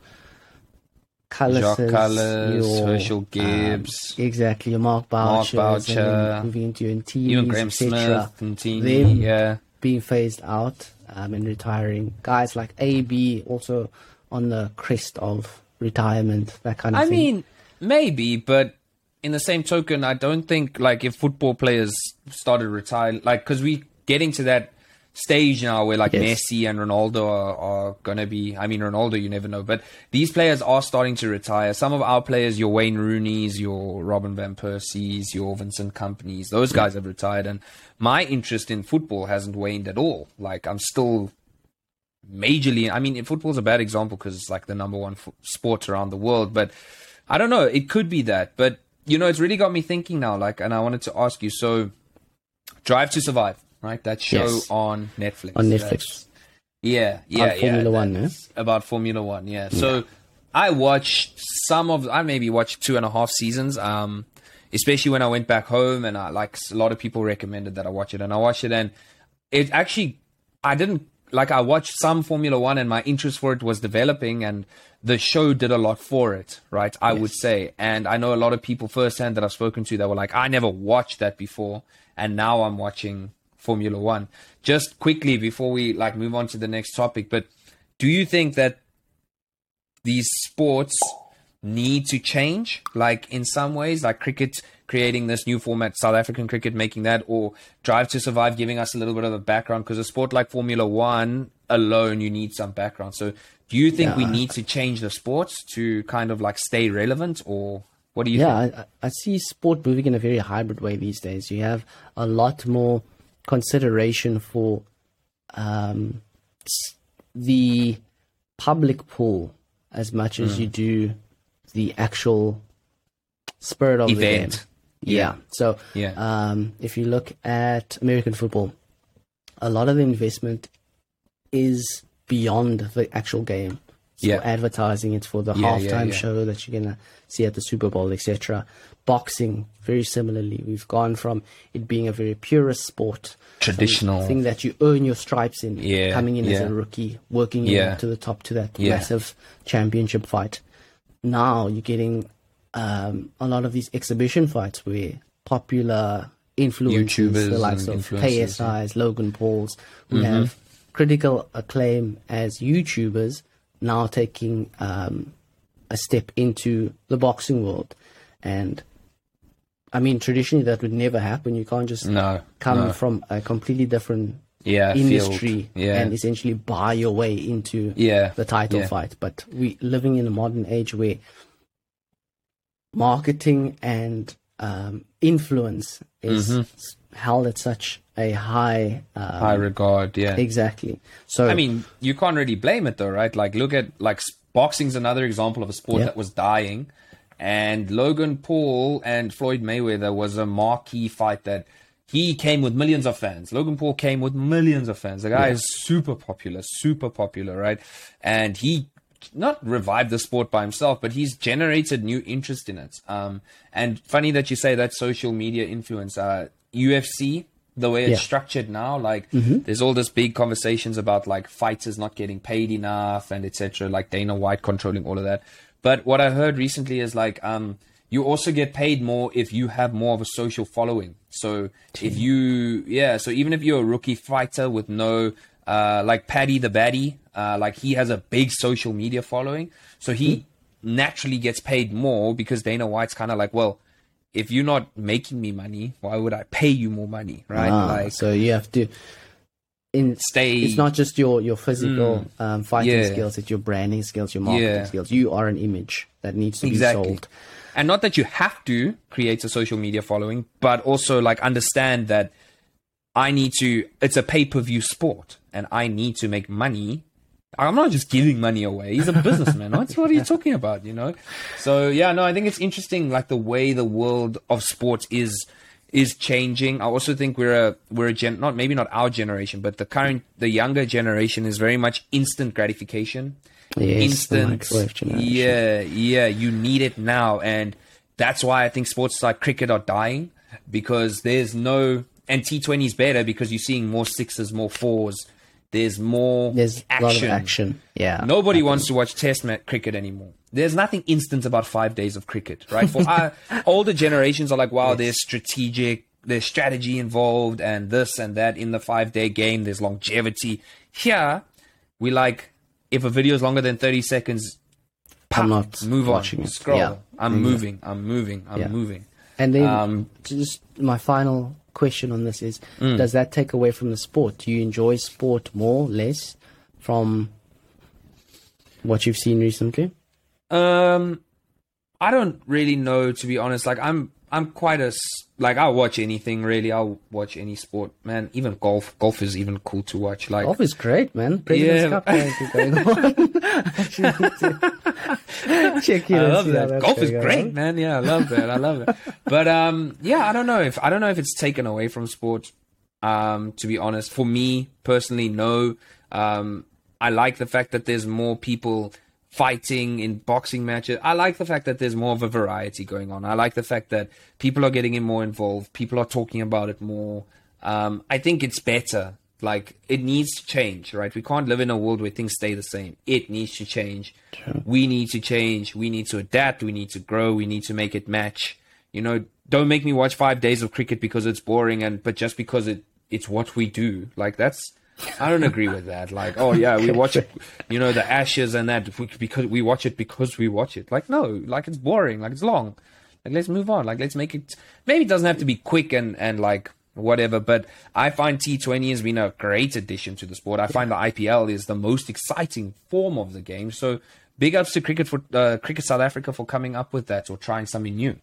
Kallis, Jacques Kallis, your Herschelle um, Gibbs, exactly, your Mark Boucher, Boucher, moving into your NT, even Graeme Smith etc. and Tini, Them yeah. being phased out um, and retiring. Guys like AB also on the crest of retirement, that kind of I thing. mean, maybe, but in the same token, I don't think like if football players started retire, like because we getting to that stage now where like Yes. Messi and Ronaldo are, are gonna be. I mean, Ronaldo, you never know, but these players are starting to retire. Some of our players, your Wayne Rooney's, your Robin van Persie's, your Vincent Kompany's, those guys have retired, and my interest in football hasn't waned at all. Like I'm still majorly. I mean, football's a bad example because it's like the number one f- sport around the world. But I don't know. It could be that. But you know, it's really got me thinking now. Like, and I wanted to ask you. So, Drive to Survive, right? That show Yes. on Netflix. On Netflix. That's- Yeah, yeah, About yeah. Formula One, About Formula One, yeah. So I watched some of. I maybe watched two and a half seasons. Um, especially when I went back home, and I like a lot of people recommended that I watch it, and I watched it, and it actually I didn't like I watched some Formula One and my interest for it was developing and the show did a lot for it, right? I would say. And I know a lot of people firsthand that I've spoken to that were like, I never watched that before and now I'm watching Formula One. Just quickly before we like move on to the next topic, but do you think that these sports need to change like in some ways like cricket creating this new format south african cricket making that or drive to survive giving us a little bit of a background because a sport like formula one alone you need some background so do you think we need to change the sports to kind of like stay relevant or what do you yeah, I I see sport moving in a very hybrid way these days. You have a lot more consideration for um, the public pool as much as Hmm. you do the actual spirit of the game. event Yeah. So yeah um, if you look at American football, a lot of the investment is beyond the actual game. Yeah. for advertising, it's for the Yeah, halftime yeah. show that you're gonna see at the Super Bowl, etc. Boxing, very similarly, we've gone from it being a very purist sport, Traditional. thing that you earn your stripes in, coming in as a rookie, working your way Yeah. to the top to that massive championship fight. Now you're getting um, a lot of these exhibition fights where popular influencers, YouTubers the likes of. KSIs, Logan Pauls, who Mm-hmm. have critical acclaim as YouTubers, now taking um, a step into the boxing world. And I mean, traditionally that would never happen. You can't just no come no. from a completely different yeah industry yeah and essentially buy your way into yeah the title fight. But we living in a modern age where marketing and um, influence is Mhm. S- held at such a high um, high regard yeah exactly. So I mean, you can't really blame it though, right? Like, look at like s- boxing's another example of a sport Yeah. that was dying, and Logan Paul and Floyd Mayweather was a marquee fight that he came with millions of fans. Logan Paul came with millions of fans. The guy is super popular, super popular, right? And he not revived the sport by himself, but he's generated new interest in it. Um, and funny that you say that social media influence. Uh, UFC, the way it's Yeah. structured now, like there's all this big conversations about like fighters not getting paid enough and etc. Like Dana White controlling all of that. But what I heard recently is like um, you also get paid more if you have more of a social following. So if you yeah, so even if you're a rookie fighter with no uh, like Paddy the Baddy, uh, like he has a big social media following, so he naturally gets paid more because Dana White's kind of like, well, if you're not making me money, why would I pay you more money, right? ah, like, so you have to in stay. it's not just your your physical um, fighting Yeah. skills, it's your branding skills, your marketing Yeah. skills. You are an image that needs to Exactly. be sold. and not that you have to create a social media following, but also like understand that I need to. It's a pay per view sport, and I need to make money. I'm not just giving money away. He's a businessman. What, what are you talking about? You know. So yeah, no, I think it's interesting, like the way the world of sports is is changing. I also think we're a we're a gen not maybe not our generation, but the current the younger generation is very much instant gratification Yes, instant. Yeah, yeah, you need it now, and that's why I think sports like cricket are dying because there's no and T20 is better because you're seeing more sixes, more fours. There's more There's action. a lot of action. Yeah. Nobody wants to watch Test cricket anymore. There's nothing instant about five days of cricket, right? For our older generations are like, wow, there's strategic, there's strategy involved, and this and that in the five day game. There's longevity. Here, we like if a video is longer than thirty seconds, I'm not move watching on, it. scroll. Yeah. I'm moving. I'm moving. I'm Yeah. moving. And then Um, just my final question on this is Mm. does that take away from the sport? Do you enjoy sport more, less from what you've seen recently? Um, I don't really know to be honest. Like I'm, I'm quite a like I'll watch anything really. I'll watch any sport, man. Even golf. Golf is even cool to watch. Like Golf is great, man. President's Yeah. Cup going on. Check it I love that. Golf is great, on. man. Yeah, I love that. I love it. But um, yeah, I don't know if I don't know if it's taken away from sport. Um, to be honest, for me personally, no. Um, I like the fact that there's more people fighting in boxing matches. I like the fact that there's more of a variety going on. I like the fact that people are getting in more involved. People are talking about it more. Um, I think it's better. Like it needs to change, right? We can't live in a world where things stay the same. It needs to change. We need to change. We need to adapt. We need to grow. We need to make it match. You know, don't make me watch five days of cricket because it's boring and but just because it it's what we do. Like that's I don't agree with that. Like, oh yeah, we watch it, you know, the ashes and that because we watch it because we watch it. Like, no, like it's boring, like it's long. Like, let's move on. Like, let's make it. Maybe it doesn't have to be quick and and like whatever. But I find T20 has been a great addition to the sport. I find the IPL is the most exciting form of the game. So big ups to cricket for uh, cricket South Africa for coming up with that or trying something new.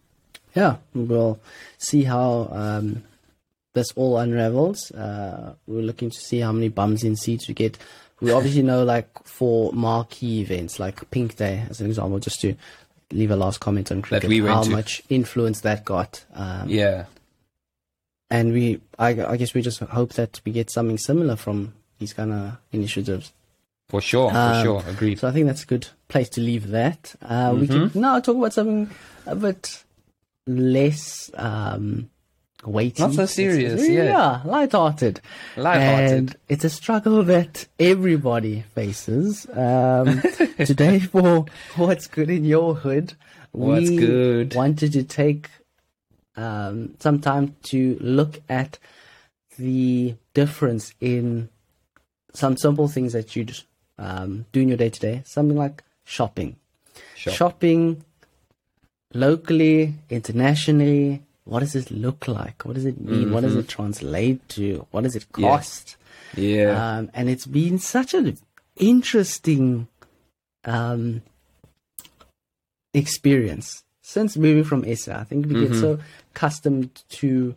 Yeah, we'll see how um, this all unravels. Uh, we're looking to see how many bums in seats we get. We obviously know, like, for marquee events, like Pink Day, as an example, just to leave a last comment on cricket, we how to. much influence that got. Um, Yeah, And we, I, I guess we just hope that we get something similar from these kind of initiatives. for sure, for Um, sure, agreed. So I think that's a good place to leave that. Uh, We Mm-hmm. can now talk about something a bit less um, weighty. Not so serious, it's- yeah. Yeah, lighthearted. Lighthearted. And it's a struggle that everybody faces. Um, today, for what's good in your hood, What's we good? wanted to take um, some time to look at the difference in some simple things that you um, do in your day to day. Something like shopping. Shop. Shopping locally, internationally. What does it look like? What does it mean? What does Mm-hmm. it translate to? What does it cost? Yeah, Um, and it's been such an interesting um, experience since moving from SA. I think we Mm-hmm. get so accustomed to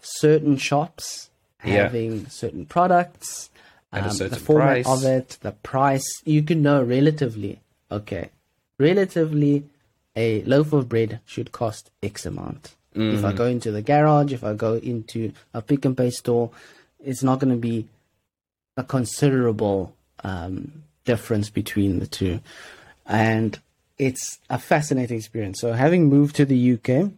certain shops Yeah. having certain products, um, the format price. of it, the price. You can know relatively, okay, relatively, a loaf of bread should cost X amount. If Mm-hmm. I go into the garage, if I go into a pick and pay store, it's not going to be a considerable um, difference between the two. And it's a fascinating experience. So, having moved to the UK,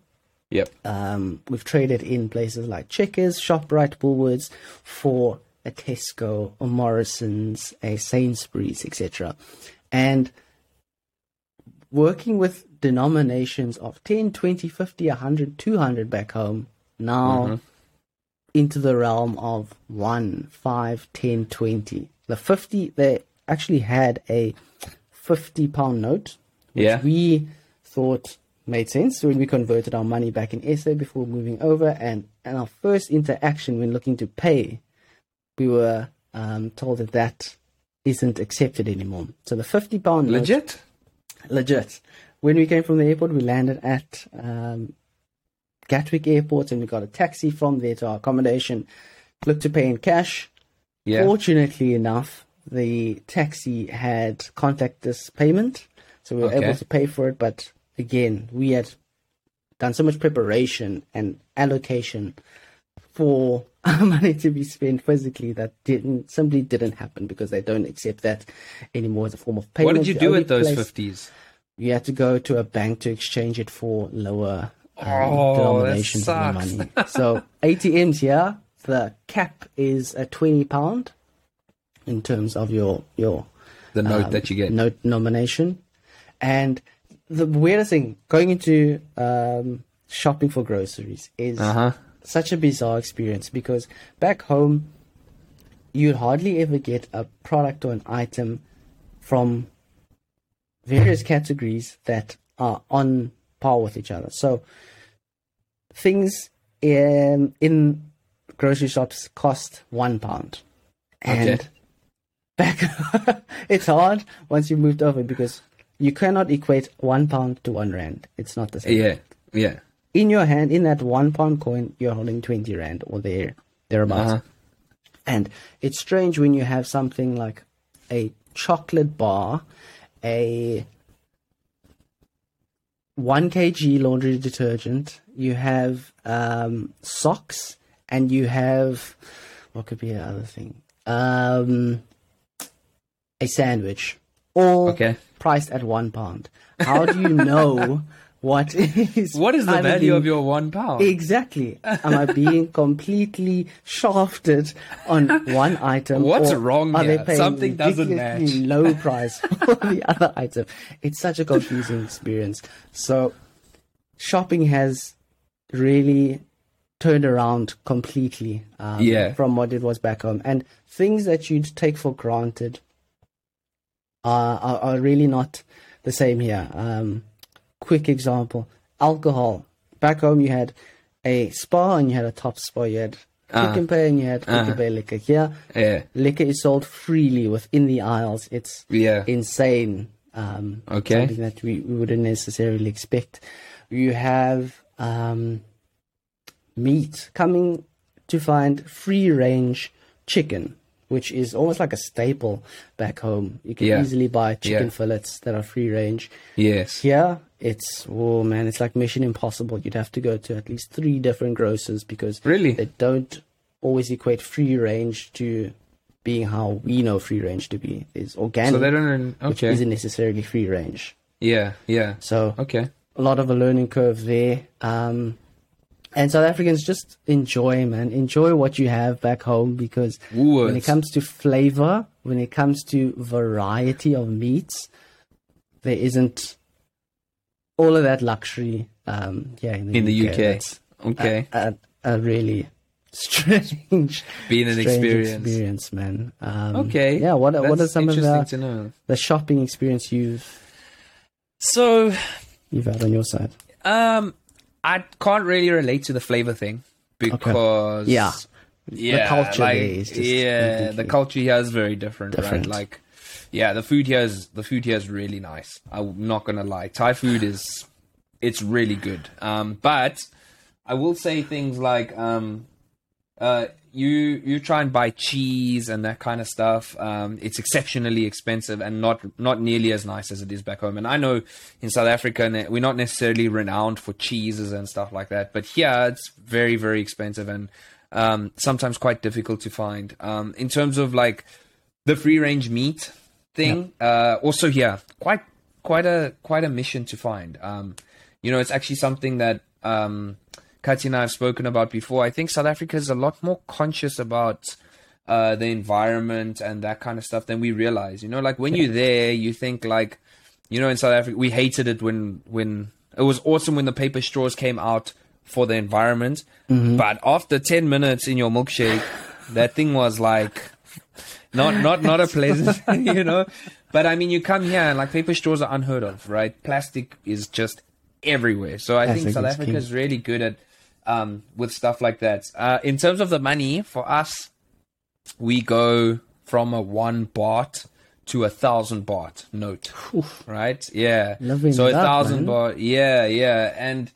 yep. um, we've traded in places like Checkers, ShopRite, Woolworths for a Tesco, a Morrison's, a Sainsbury's, etc. And working with denominations of 10, 20, 50, 100, 200 back home, now into the realm of 1, 5, 10, 20. The 50, they actually had a 50 pound note, which Yeah. we thought made sense when we converted our money back in SA before moving over. And, and our first interaction when looking to pay, we were um, told that that isn't accepted anymore. So the fifty pound note- Legit? Legit. When we came from the airport, we landed at um, Gatwick Airport, and we got a taxi from there to our accommodation. Looked to pay in cash. Yeah. Fortunately enough, the taxi had contactless payment, so we were Okay. able to pay for it. But again, we had done so much preparation and allocation for money to be spent physically that didn't simply didn't happen because they don't accept that anymore as a form of payment. What did you do with those fifties? You had to go to a bank to exchange it for lower um, Oh, that denominations of money. So ATMs here, the cap is a twenty pound in terms of your your The note um, that you get. note nomination. And the weirdest thing going into um, shopping for groceries is Uh huh. Such a bizarre experience because back home you'd hardly ever get a product or an item from various categories that are on par with each other. So things in, in grocery shops cost one pound. And Okay. back it's hard once you moved over because you cannot equate one pound to one rand. It's not the same Yeah. Yeah. In your hand, in that one pound coin, you're holding 20 rand or there, thereabouts. Uh-huh. And it's strange when you have something like a chocolate bar, a 1 kg laundry detergent, you have um, socks, and you have, what could be the other thing? Um, a sandwich. All Okay. priced at one pound. How do you know what is What is the value being- of your one pound? Exactly. Am I being completely shafted on one item? What's wrong are they here? paying Something doesn't match. Low price for the other item. It's such a confusing experience. So, shopping has really turned around completely um, Yeah. from what it was back home, and things that you'd take for granted are are, are really not the same here. Um, quick example: alcohol. Back home, you had a Spar and you had a top Spar. You had Uh-huh. Pick and Pay and you had Pick Uh-huh. and Pay liquor. Here, Yeah. liquor is sold freely within the aisles. It's Yeah. insane. Um, Okay. Something that we, we wouldn't necessarily expect. You have um, meat coming to find free range chicken, which is almost like a staple back home. You can Yeah. easily buy chicken Yeah. fillets that are free range. Yes. Here, it's oh man, it's like Mission Impossible. You'd have to go to at least three different grocers because Really? they don't always equate free range to being how we know free range to be. Is organic, So they don't. which Okay. isn't necessarily free range. Yeah. Yeah. So Okay. a lot of a learning curve there. Um, and South Africans just enjoy, man, enjoy what you have back home because when it comes to flavor, when it comes to variety of meats, there isn't all of that luxury. Um, yeah, in the in the UK. UK. Okay. a, a, a really strange, Being an strange experience. experience, man. Um, Okay. yeah. What what are some of the to know? the shopping experience you've So, you've had on your side? um, I can't really relate to the flavor thing because Yeah. yeah, culture like, there is just yeah, the culture here is very different, different. right? Like, yeah, the food here is the food here is really nice. I'm not gonna lie, Thai food is it's really good. Um, but I will say things like um, uh, you you try and buy cheese and that kind of stuff. Um, it's exceptionally expensive and not not nearly as nice as it is back home. And I know in South Africa we're not necessarily renowned for cheeses and stuff like that, but here it's very very expensive and um, sometimes quite difficult to find. Um, in terms of like the free range meat thing, uh, also here quite quite a quite a mission to find. Um, you know, it's actually something that um, Katya and I have spoken about before. I think South Africa is a lot more conscious about uh, the environment and that kind of stuff than we realize. You know, like when you're there, you think like, you know, in South Africa, we hated it when when it was awesome when the paper straws came out for the environment, but after ten minutes in your milkshake, that thing was like not not not a pleasant, you know. But I mean, you come here and like paper straws are unheard of, right? Plastic is just everywhere. So I think Plastic South Africa is really good at um, with stuff like that. Uh, in terms of the money for us, we go from a one baht to a thousand baht note. Right? Yeah. Living so a thousand man. baht. Yeah, yeah. And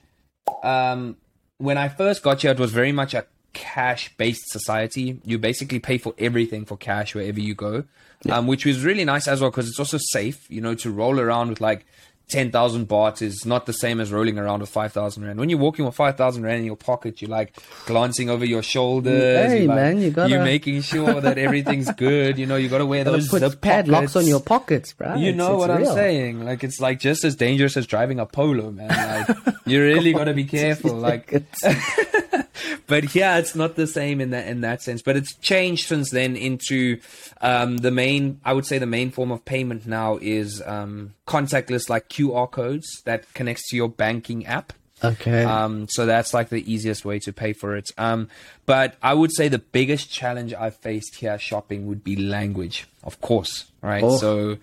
um, when I first got here, it was very much a cash based society. You basically pay for everything for cash wherever you go, um, which was really nice as well because it's also safe. You know, to roll around with like 10,000 baht is not the same as rolling around with 5,000 rand. When you're walking with 5,000 rand in your pocket, you're like glancing over your shoulders. Hey, you're, like- man, you gotta- you're making sure that everything's good. You know, you got to wear those put zip padlocks on your pockets, bro. You know it's what I'm real. saying? Like it's like just as dangerous as driving a polo, man. Like you really got to be careful. Like, It's- but yeah, it's not the same in that in that sense. But it's changed since then into um, the main. I would say the main form of payment now is um, contactless, like QR codes that connects to your banking app. okay. Um, so that's like the easiest way to pay for it. Um, but I would say the biggest challenge I've faced here shopping would be language, of course, right? Oh. So,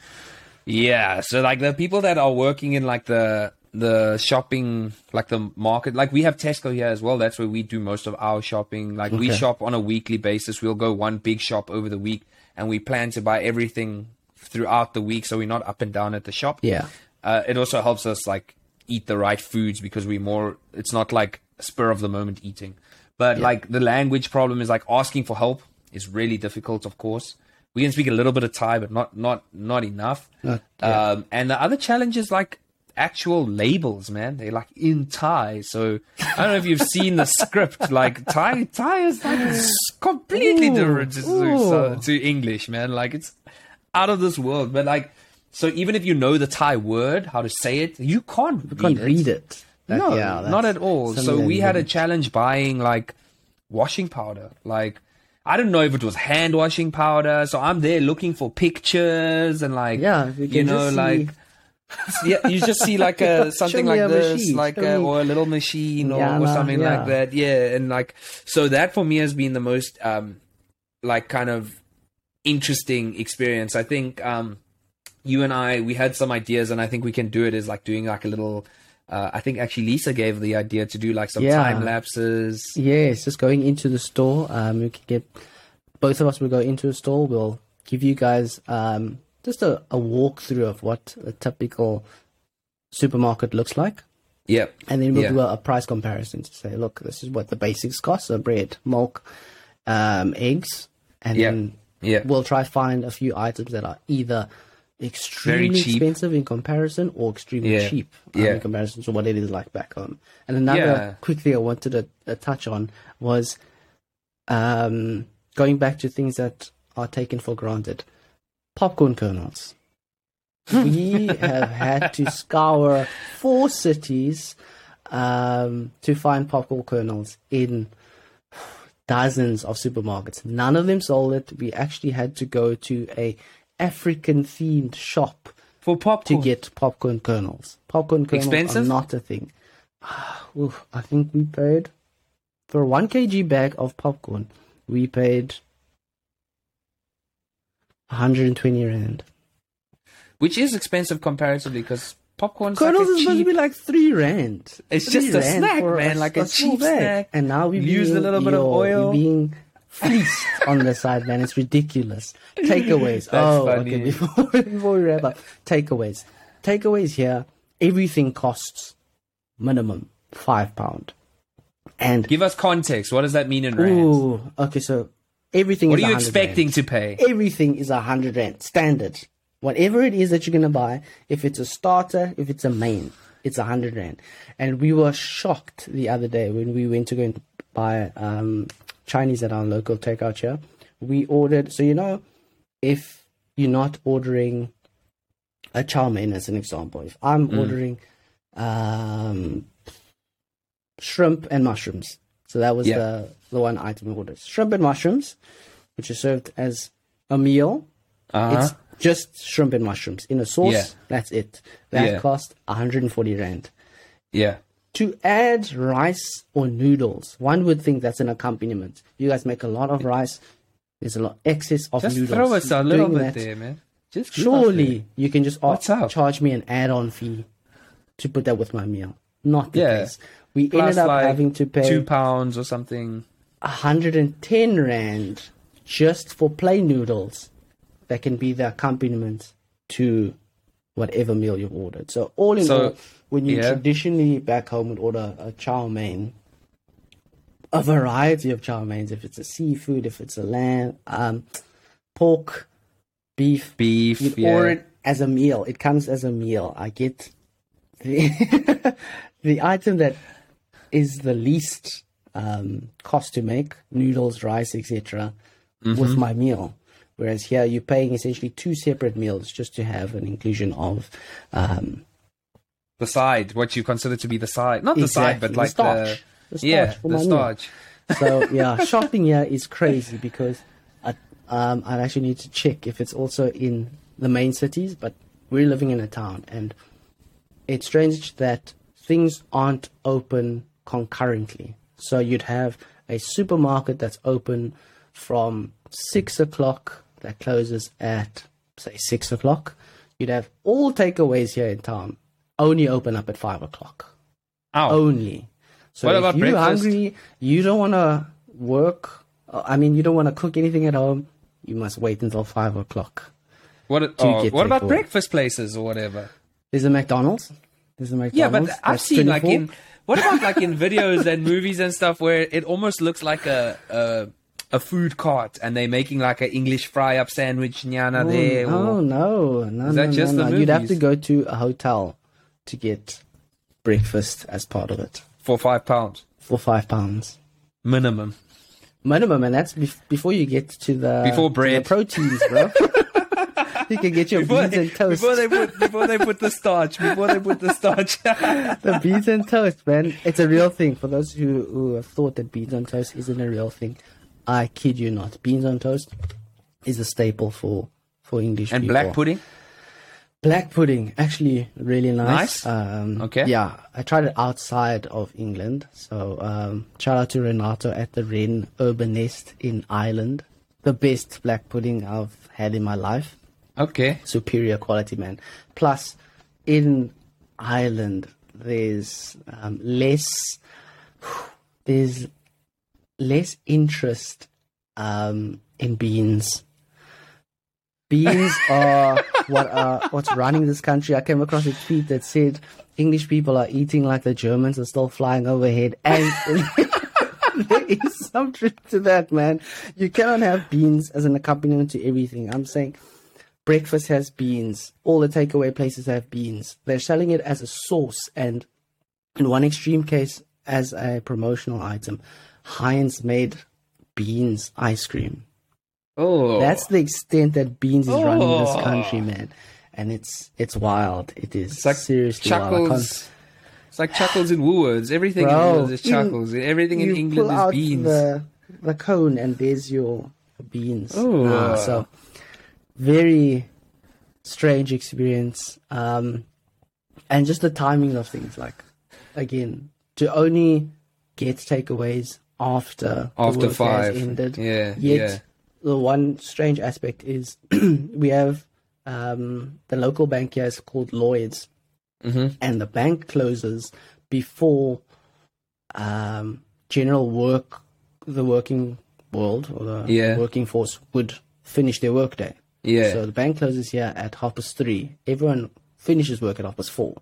yeah, so like the people that are working in like the the shopping, like the market, like we have Tesco here as well. That's where we do most of our shopping. Like we shop on a weekly basis. We'll go one big shop over the week, and we plan to buy everything throughout the week, so we're not up and down at the shop yeah. uh, it also helps us like eat the right foods because we more it's not like spur of the moment eating but like the language problem is like asking for help is really difficult of course we can speak a little bit of thai but not not not enough Not- yeah. um, and the other challenge is like actual labels man they're like in thai so i don't know if you've seen the script like thai thai is like completely Ooh, different to, to, to english man like it's out of this world but like so even if you know the Thai word, how to say it, you can't, You can't read it. That- no, yeah, not at all. So we had a challenge buying like washing powder. Like I don't know if it was hand washing powder. So I'm there looking for pictures and like Yeah, you you, know like yeah, you just see like a something like this, machine, like a, or a little machine or, Yeah, or something yeah. like that. Yeah, and like so that for me has been the most um like kind of interesting experience. I think um you and I we had some ideas and I think we can do it as like doing like a little uh, I think actually Lisa gave the idea to do like some Yeah. time lapses. Yes, just going into the store. Um, we can get both of us will go into a store. We'll give you guys um just a, a walkthrough of what a typical supermarket looks like, Yep. and then we'll do a, a price comparison to say, look, this is what the basics cost: so bread, milk, um, eggs, and Yeah. then Yeah. we'll try find a few items that are either extremely expensive in comparison or extremely Yeah. cheap um, Yeah. in comparison to what it is like back home. And another Yeah. quick thing I wanted to uh, touch on was um, going back to things that are taken for granted. Popcorn kernels. we have had to scour four cities um, to find popcorn kernels in dozens of supermarkets. None of them sold it. We actually had to go to a African themed shop For popcorn to get popcorn kernels. Popcorn kernels Expensive? are not a thing. Oof, I think we paid for a one kg bag of popcorn. We paid 120 rand. which is expensive comparatively because popcorn Kernels a is supposed to be like three rand. It's Three just a rand snack, man, like a small cheap bag. snack. And now we Use a little bit of oil. being fleeced on the side, man. It's ridiculous. Takeaways. That's oh, funny. okay. Before, before we wrap up, takeaways. Takeaways here. Everything costs minimum five pound. And Give us context. What does that mean in rand? ooh, okay, so everything. What is are you expecting rand. to pay? Everything is a hundred rand standard. Whatever it is that you're gonna buy, if it's a starter, if it's a main, it's a hundred rand. And we were shocked the other day when we went to go and buy um, Chinese at our local takeout here. We ordered, so you know, if you're not ordering a chow mein as an example, if I'm ordering um, shrimp and mushrooms, so that was Yeah. the the one item we ordered: shrimp and mushrooms, which is served as a meal. Uh-huh. It's just shrimp and mushrooms in a sauce. Yeah. That's it. That Yeah. cost 140 rand. Yeah. To add rice or noodles, one would think that's an accompaniment. You guys make a lot of rice. There's a lot excess of Just noodles. throw us a little Doing bit that, there, man. Just Surely you can just ask- charge me an add-on fee to put that with my meal. Not the Yeah. case. We Plus, ended up like, having to pay two pounds or something. 110 rand just for plain noodles that can be the accompaniment to whatever meal you've ordered. So all in So, all, when you yeah. traditionally back home would order a chow mein, a variety of chow meins, if it's a seafood, if it's a lamb, um, pork, beef, Beef. you'd yeah. order it as a meal. It comes as a meal. I get the the item that is the least um, cost to make, noodles, rice, etc., Mm-hmm. with my meal. Whereas here you're paying essentially two separate meals just to have an inclusion of um, the side, what you consider to be the side, not the exactly, side, but like starch. the, The yeah, starch for the starch. So yeah, shopping here is crazy because I um I actually need to check if it's also in the main cities, but we're living in a town and it's strange that things aren't open concurrently. So you'd have a supermarket that's open from six o'clock that closes at say six o'clock. You'd have all takeaways here in town only open up at five o'clock Oh, only. So What if about you're breakfast? hungry, you don't want to work. uh, I mean, you don't want to cook anything at home. You must wait until five o'clock. what? Oh, what about breakfast places or whatever? There's a McDonald's. There's a McDonald's. Yeah, but I've seen like in what about like in videos and movies and stuff where it almost looks like a a, a food cart and they're making like an English fry up sandwich nyana oh, there. Oh no, no, Is no, just no, the no. You'd have to go to a hotel to get breakfast as part of it for five pounds for five pounds minimum. minimum, and that's bef- before you get to the Before to the bread. proteins, bro. you can get your Before beans and toast. before they put before they put the starch, before they put the starch. the beans and toast, man. It's a real thing. For those who, who have thought that beans on toast isn't a real thing, I kid you not. Beans on toast is a staple for for English and people. black pudding. Black pudding, actually, really nice. Nice? Um, Okay. Yeah, I tried it outside of England. So um, shout out to Renato at the Wren Urban Nest in Ireland. The best black pudding I've had in my life Okay. superior quality, man. Plus, in Ireland, there's um, less there's less interest um, in beans. Beans are what are what's running this country. I came across a tweet that said English people are eating like the Germans are still flying overhead, and there is some truth to that, man. You cannot have beans as an accompaniment to everything. I'm saying breakfast has beans. All the takeaway places have beans. They're selling it as a sauce, and in one extreme case, as a promotional item, Heinz made beans ice cream. Oh, That's the extent that beans is running this Oh. country, man. And it's it's wild. It is it's like seriously wild. I can't- chuckles. It's like chuckles in Woolworths. Everything Bro, in Woolworths is in- chuckles. Everything in England pull is out beans. The, the cone and there's your beans. Oh. So very strange experience. Um, and just the timing of things. Like again, to only get takeaways after After five. ended. Yeah, Yet yeah. the one strange aspect is we have um, the local bank here is called Lloyd's hmm and the bank closes before um, general work, the working world or the Yeah. working force would finish their workday. Yeah. So the bank closes here at half past three. Everyone finishes work at half past four.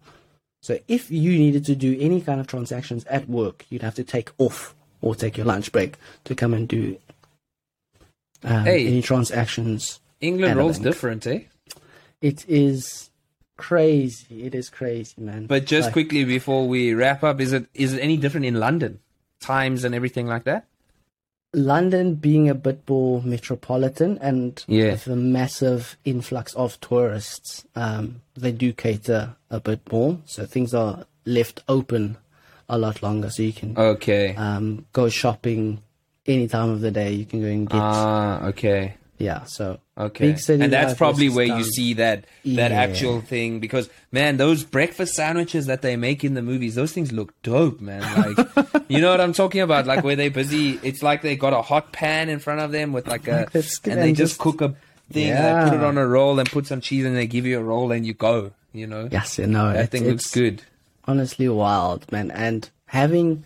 So if you needed to do any kind of transactions at work, you'd have to take off or take your lunch break to come and do um, Hey. any transactions. England rolls different, eh? It is crazy. It is crazy, man. But just Like- quickly before we wrap up, is it is it any different in London? Times and everything like that? London being a bit more metropolitan and Yeah. with a massive influx of tourists, um, they do cater a bit more. So things are left open a lot longer. So you can Okay. um, go shopping any time of the day. You can go and get Ah, okay. Yeah. So Okay. Big city and that's probably where you see that that Yeah. actual thing because man, those breakfast sandwiches that they make in the movies, those things look dope, man. Like you know what I'm talking about? Like where they're busy it's like they got a hot pan in front of them with like a That's and they and just just- cook a thing and they put it on a roll and put some cheese and they give you a roll and you go, you know? yes, you know, That it's, thing looks it's good. honestly wild, man. And having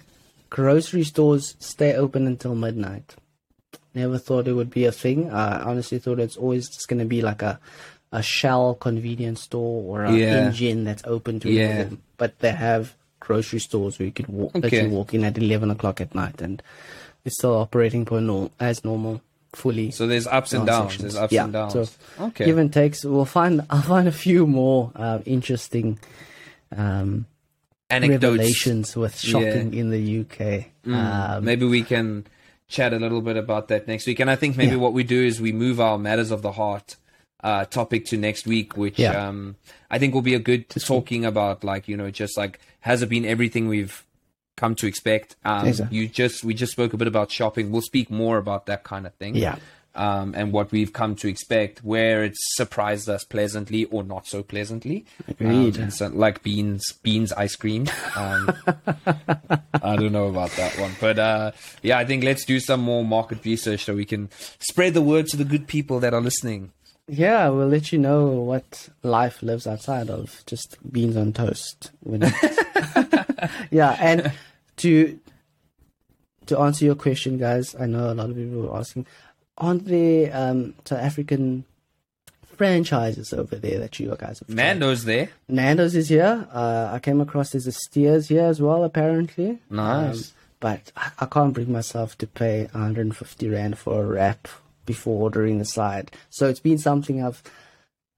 grocery stores stay open until midnight. Never thought it would be a thing. I honestly thought it's always just going to be like a a shell convenience store or an Yeah. Engen that's open to Yeah. them. But they have grocery stores where you could walk, Okay. you walk in at eleven o'clock at night, and it's still operating per as normal, fully. So there's ups and downs. There's ups Yeah, and downs. so okay. give and takes. We'll find. I'll find a few more uh, interesting um, Anecdotes. revelations with shopping in the UK. Mm, Um, maybe we can chat a little bit about that next week. And I think maybe Yeah. what we do is we move our matters of the heart uh, topic to next week, which Yeah. um, I think will be a good talking about, like you know, just like has it been everything we've come to expect? Um, Exactly. You just we just spoke a bit about shopping. We'll speak more about that kind of thing. Yeah. Um, and what we've come to expect, where it's surprised us pleasantly or not so pleasantly. Agreed. Um, so, like beans, beans ice cream. Um, I don't know about that one, but uh, yeah, I think let's do some more market research so we can spread the word to the good people that are listening. Yeah, we'll let you know what life lives outside of just beans on toast. Yeah, and to to answer your question, guys, I know a lot of people were asking, aren't there um, South African franchises over there that you guys have? tried? Nando's there, Nando's is here. Uh, I came across there's a Steers here as well, apparently. Nice. Um, but I, I can't bring myself to pay 150 rand for a wrap before ordering the side. So it's been something I've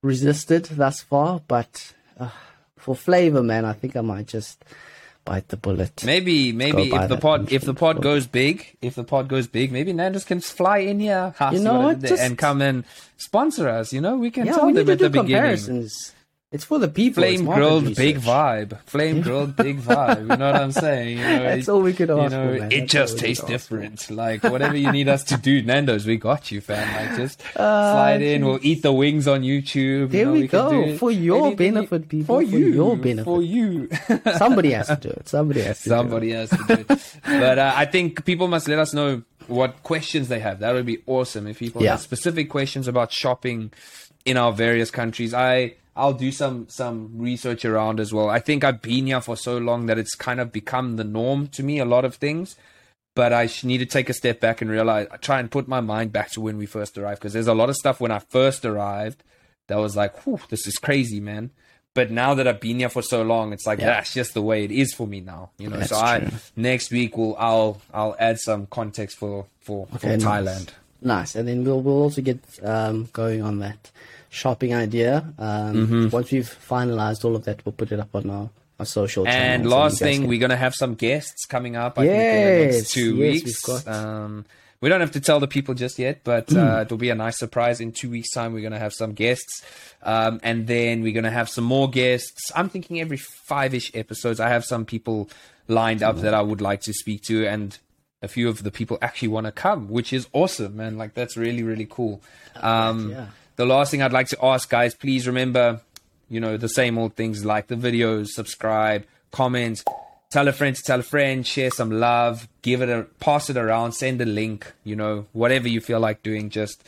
resisted thus far. But uh, for flavor, man, I think I might just bite the bullet. maybe maybe if the pod if the pod sure. goes big, if the pod goes big, maybe Nando's can fly in here, You know what I what, did there, just- and come and sponsor us. You know, we can yeah, tell we them at the beginning. It's for the people. Flame grilled, big vibe. Flame grilled, big vibe. You know what I'm saying? You know, That's it- all we could you ask know, for, it just we tastes for. different. Like whatever you need us to do, Nando's, we got you, fam. Like just Ah, slide in. We'll eat the wings on YouTube. There you know, we can do go. For your Anything- benefit, people, For for you. your benefit. For you. Somebody has to do it. Somebody has to. do it. Somebody has to do it. But uh, I think people must let us know what questions they have. That would be awesome if people Yeah. have specific questions about shopping in our various countries. I I'll do some some research around as well. I think I've been here for so long that it's kind of become the norm to me. A lot of things. But I need to take a step back and realize, try and put my mind back to when we first arrived. Because there's a lot of stuff when I first arrived that was like, whew, this is crazy, man. But now that I've been here for so long, it's like Yeah. that's just the way it is for me now. You know, That's so I true. next week will I'll I'll add some context for for, for nice. Thailand. Nice, and then we'll we'll also get um, going on that shopping idea. Um, Mm-hmm. Once we've finalized all of that, we'll put it up on our, our social. And last thing, can- we're gonna have some guests coming up. I think in the Yes, next two yes, weeks. got- Um, we don't have to tell the people just yet, but Hmm. uh, it'll be a nice surprise. In two weeks' time, we're gonna have some guests, um, and then we're gonna have some more guests. I'm thinking every five-ish episodes. I have some people lined up that I would like to speak to, and a few of the people actually want to come, which is awesome, man. Like that's really really cool. Um, yeah. The last thing I'd like to ask, guys, please remember, you know, the same old things like the videos, subscribe, comment, tell a friend to tell a friend, share some love, give it a pass it around, send a link, you know, whatever you feel like doing. Just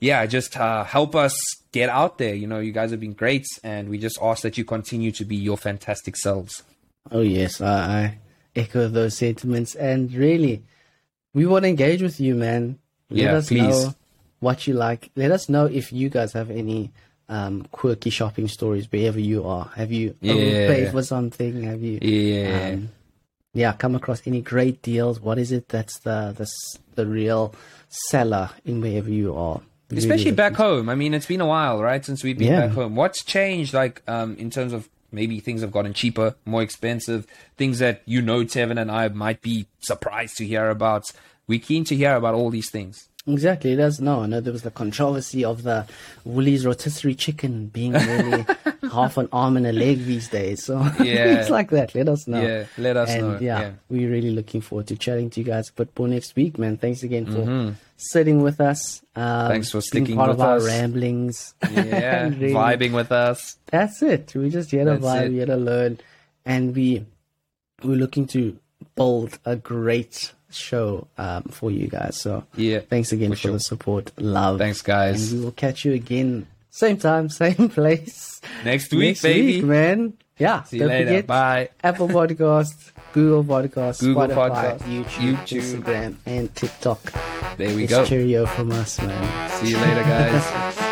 yeah, just uh, help us get out there. You know, you guys have been great, and we just ask that you continue to be your fantastic selves. Oh yes, I, I echo those sentiments, and really, we want to engage with you, man. Let Yeah, us please. know what you like. Let us know if you guys have any um, quirky shopping stories wherever you are. Have you Yeah. overpaid for something? Have you? Yeah. um, yeah, come across any great deals? What is it that's the the the real seller in wherever you are? Really especially back home. I mean, it's been a while, right, since we've been Yeah. back home. What's changed, like, um, in terms of maybe things have gotten cheaper, more expensive, things that you know, Tevin and I might be surprised to hear about. We're keen to hear about all these things. Exactly, does. No, I know there was the controversy of the Woolies rotisserie chicken being really half an arm and a leg these days. So Yeah. it's like that. Let us know. Yeah, let us and know. Yeah, Yeah. we're really looking forward to chatting to you guys a bit more next week, man. Thanks again for Mhm. sitting with us. Um, Thanks for sticking part with of our us. ramblings. Yeah, really- vibing with us. That's it. We just here to That's vibe, it. here to learn, and we we're looking to build a great show um, for you guys. So yeah, thanks again for, for sure. the support, love. Thanks, guys. And we will catch you again, same time, same place next week, next baby, week, man. Yeah. See you later. Forget, Bye. Apple Podcast, Google Podcast, Google Spotify, Podcast, YouTube, YouTube, Instagram, and TikTok. There we it's go. Cheerio from us, man. See you later, guys.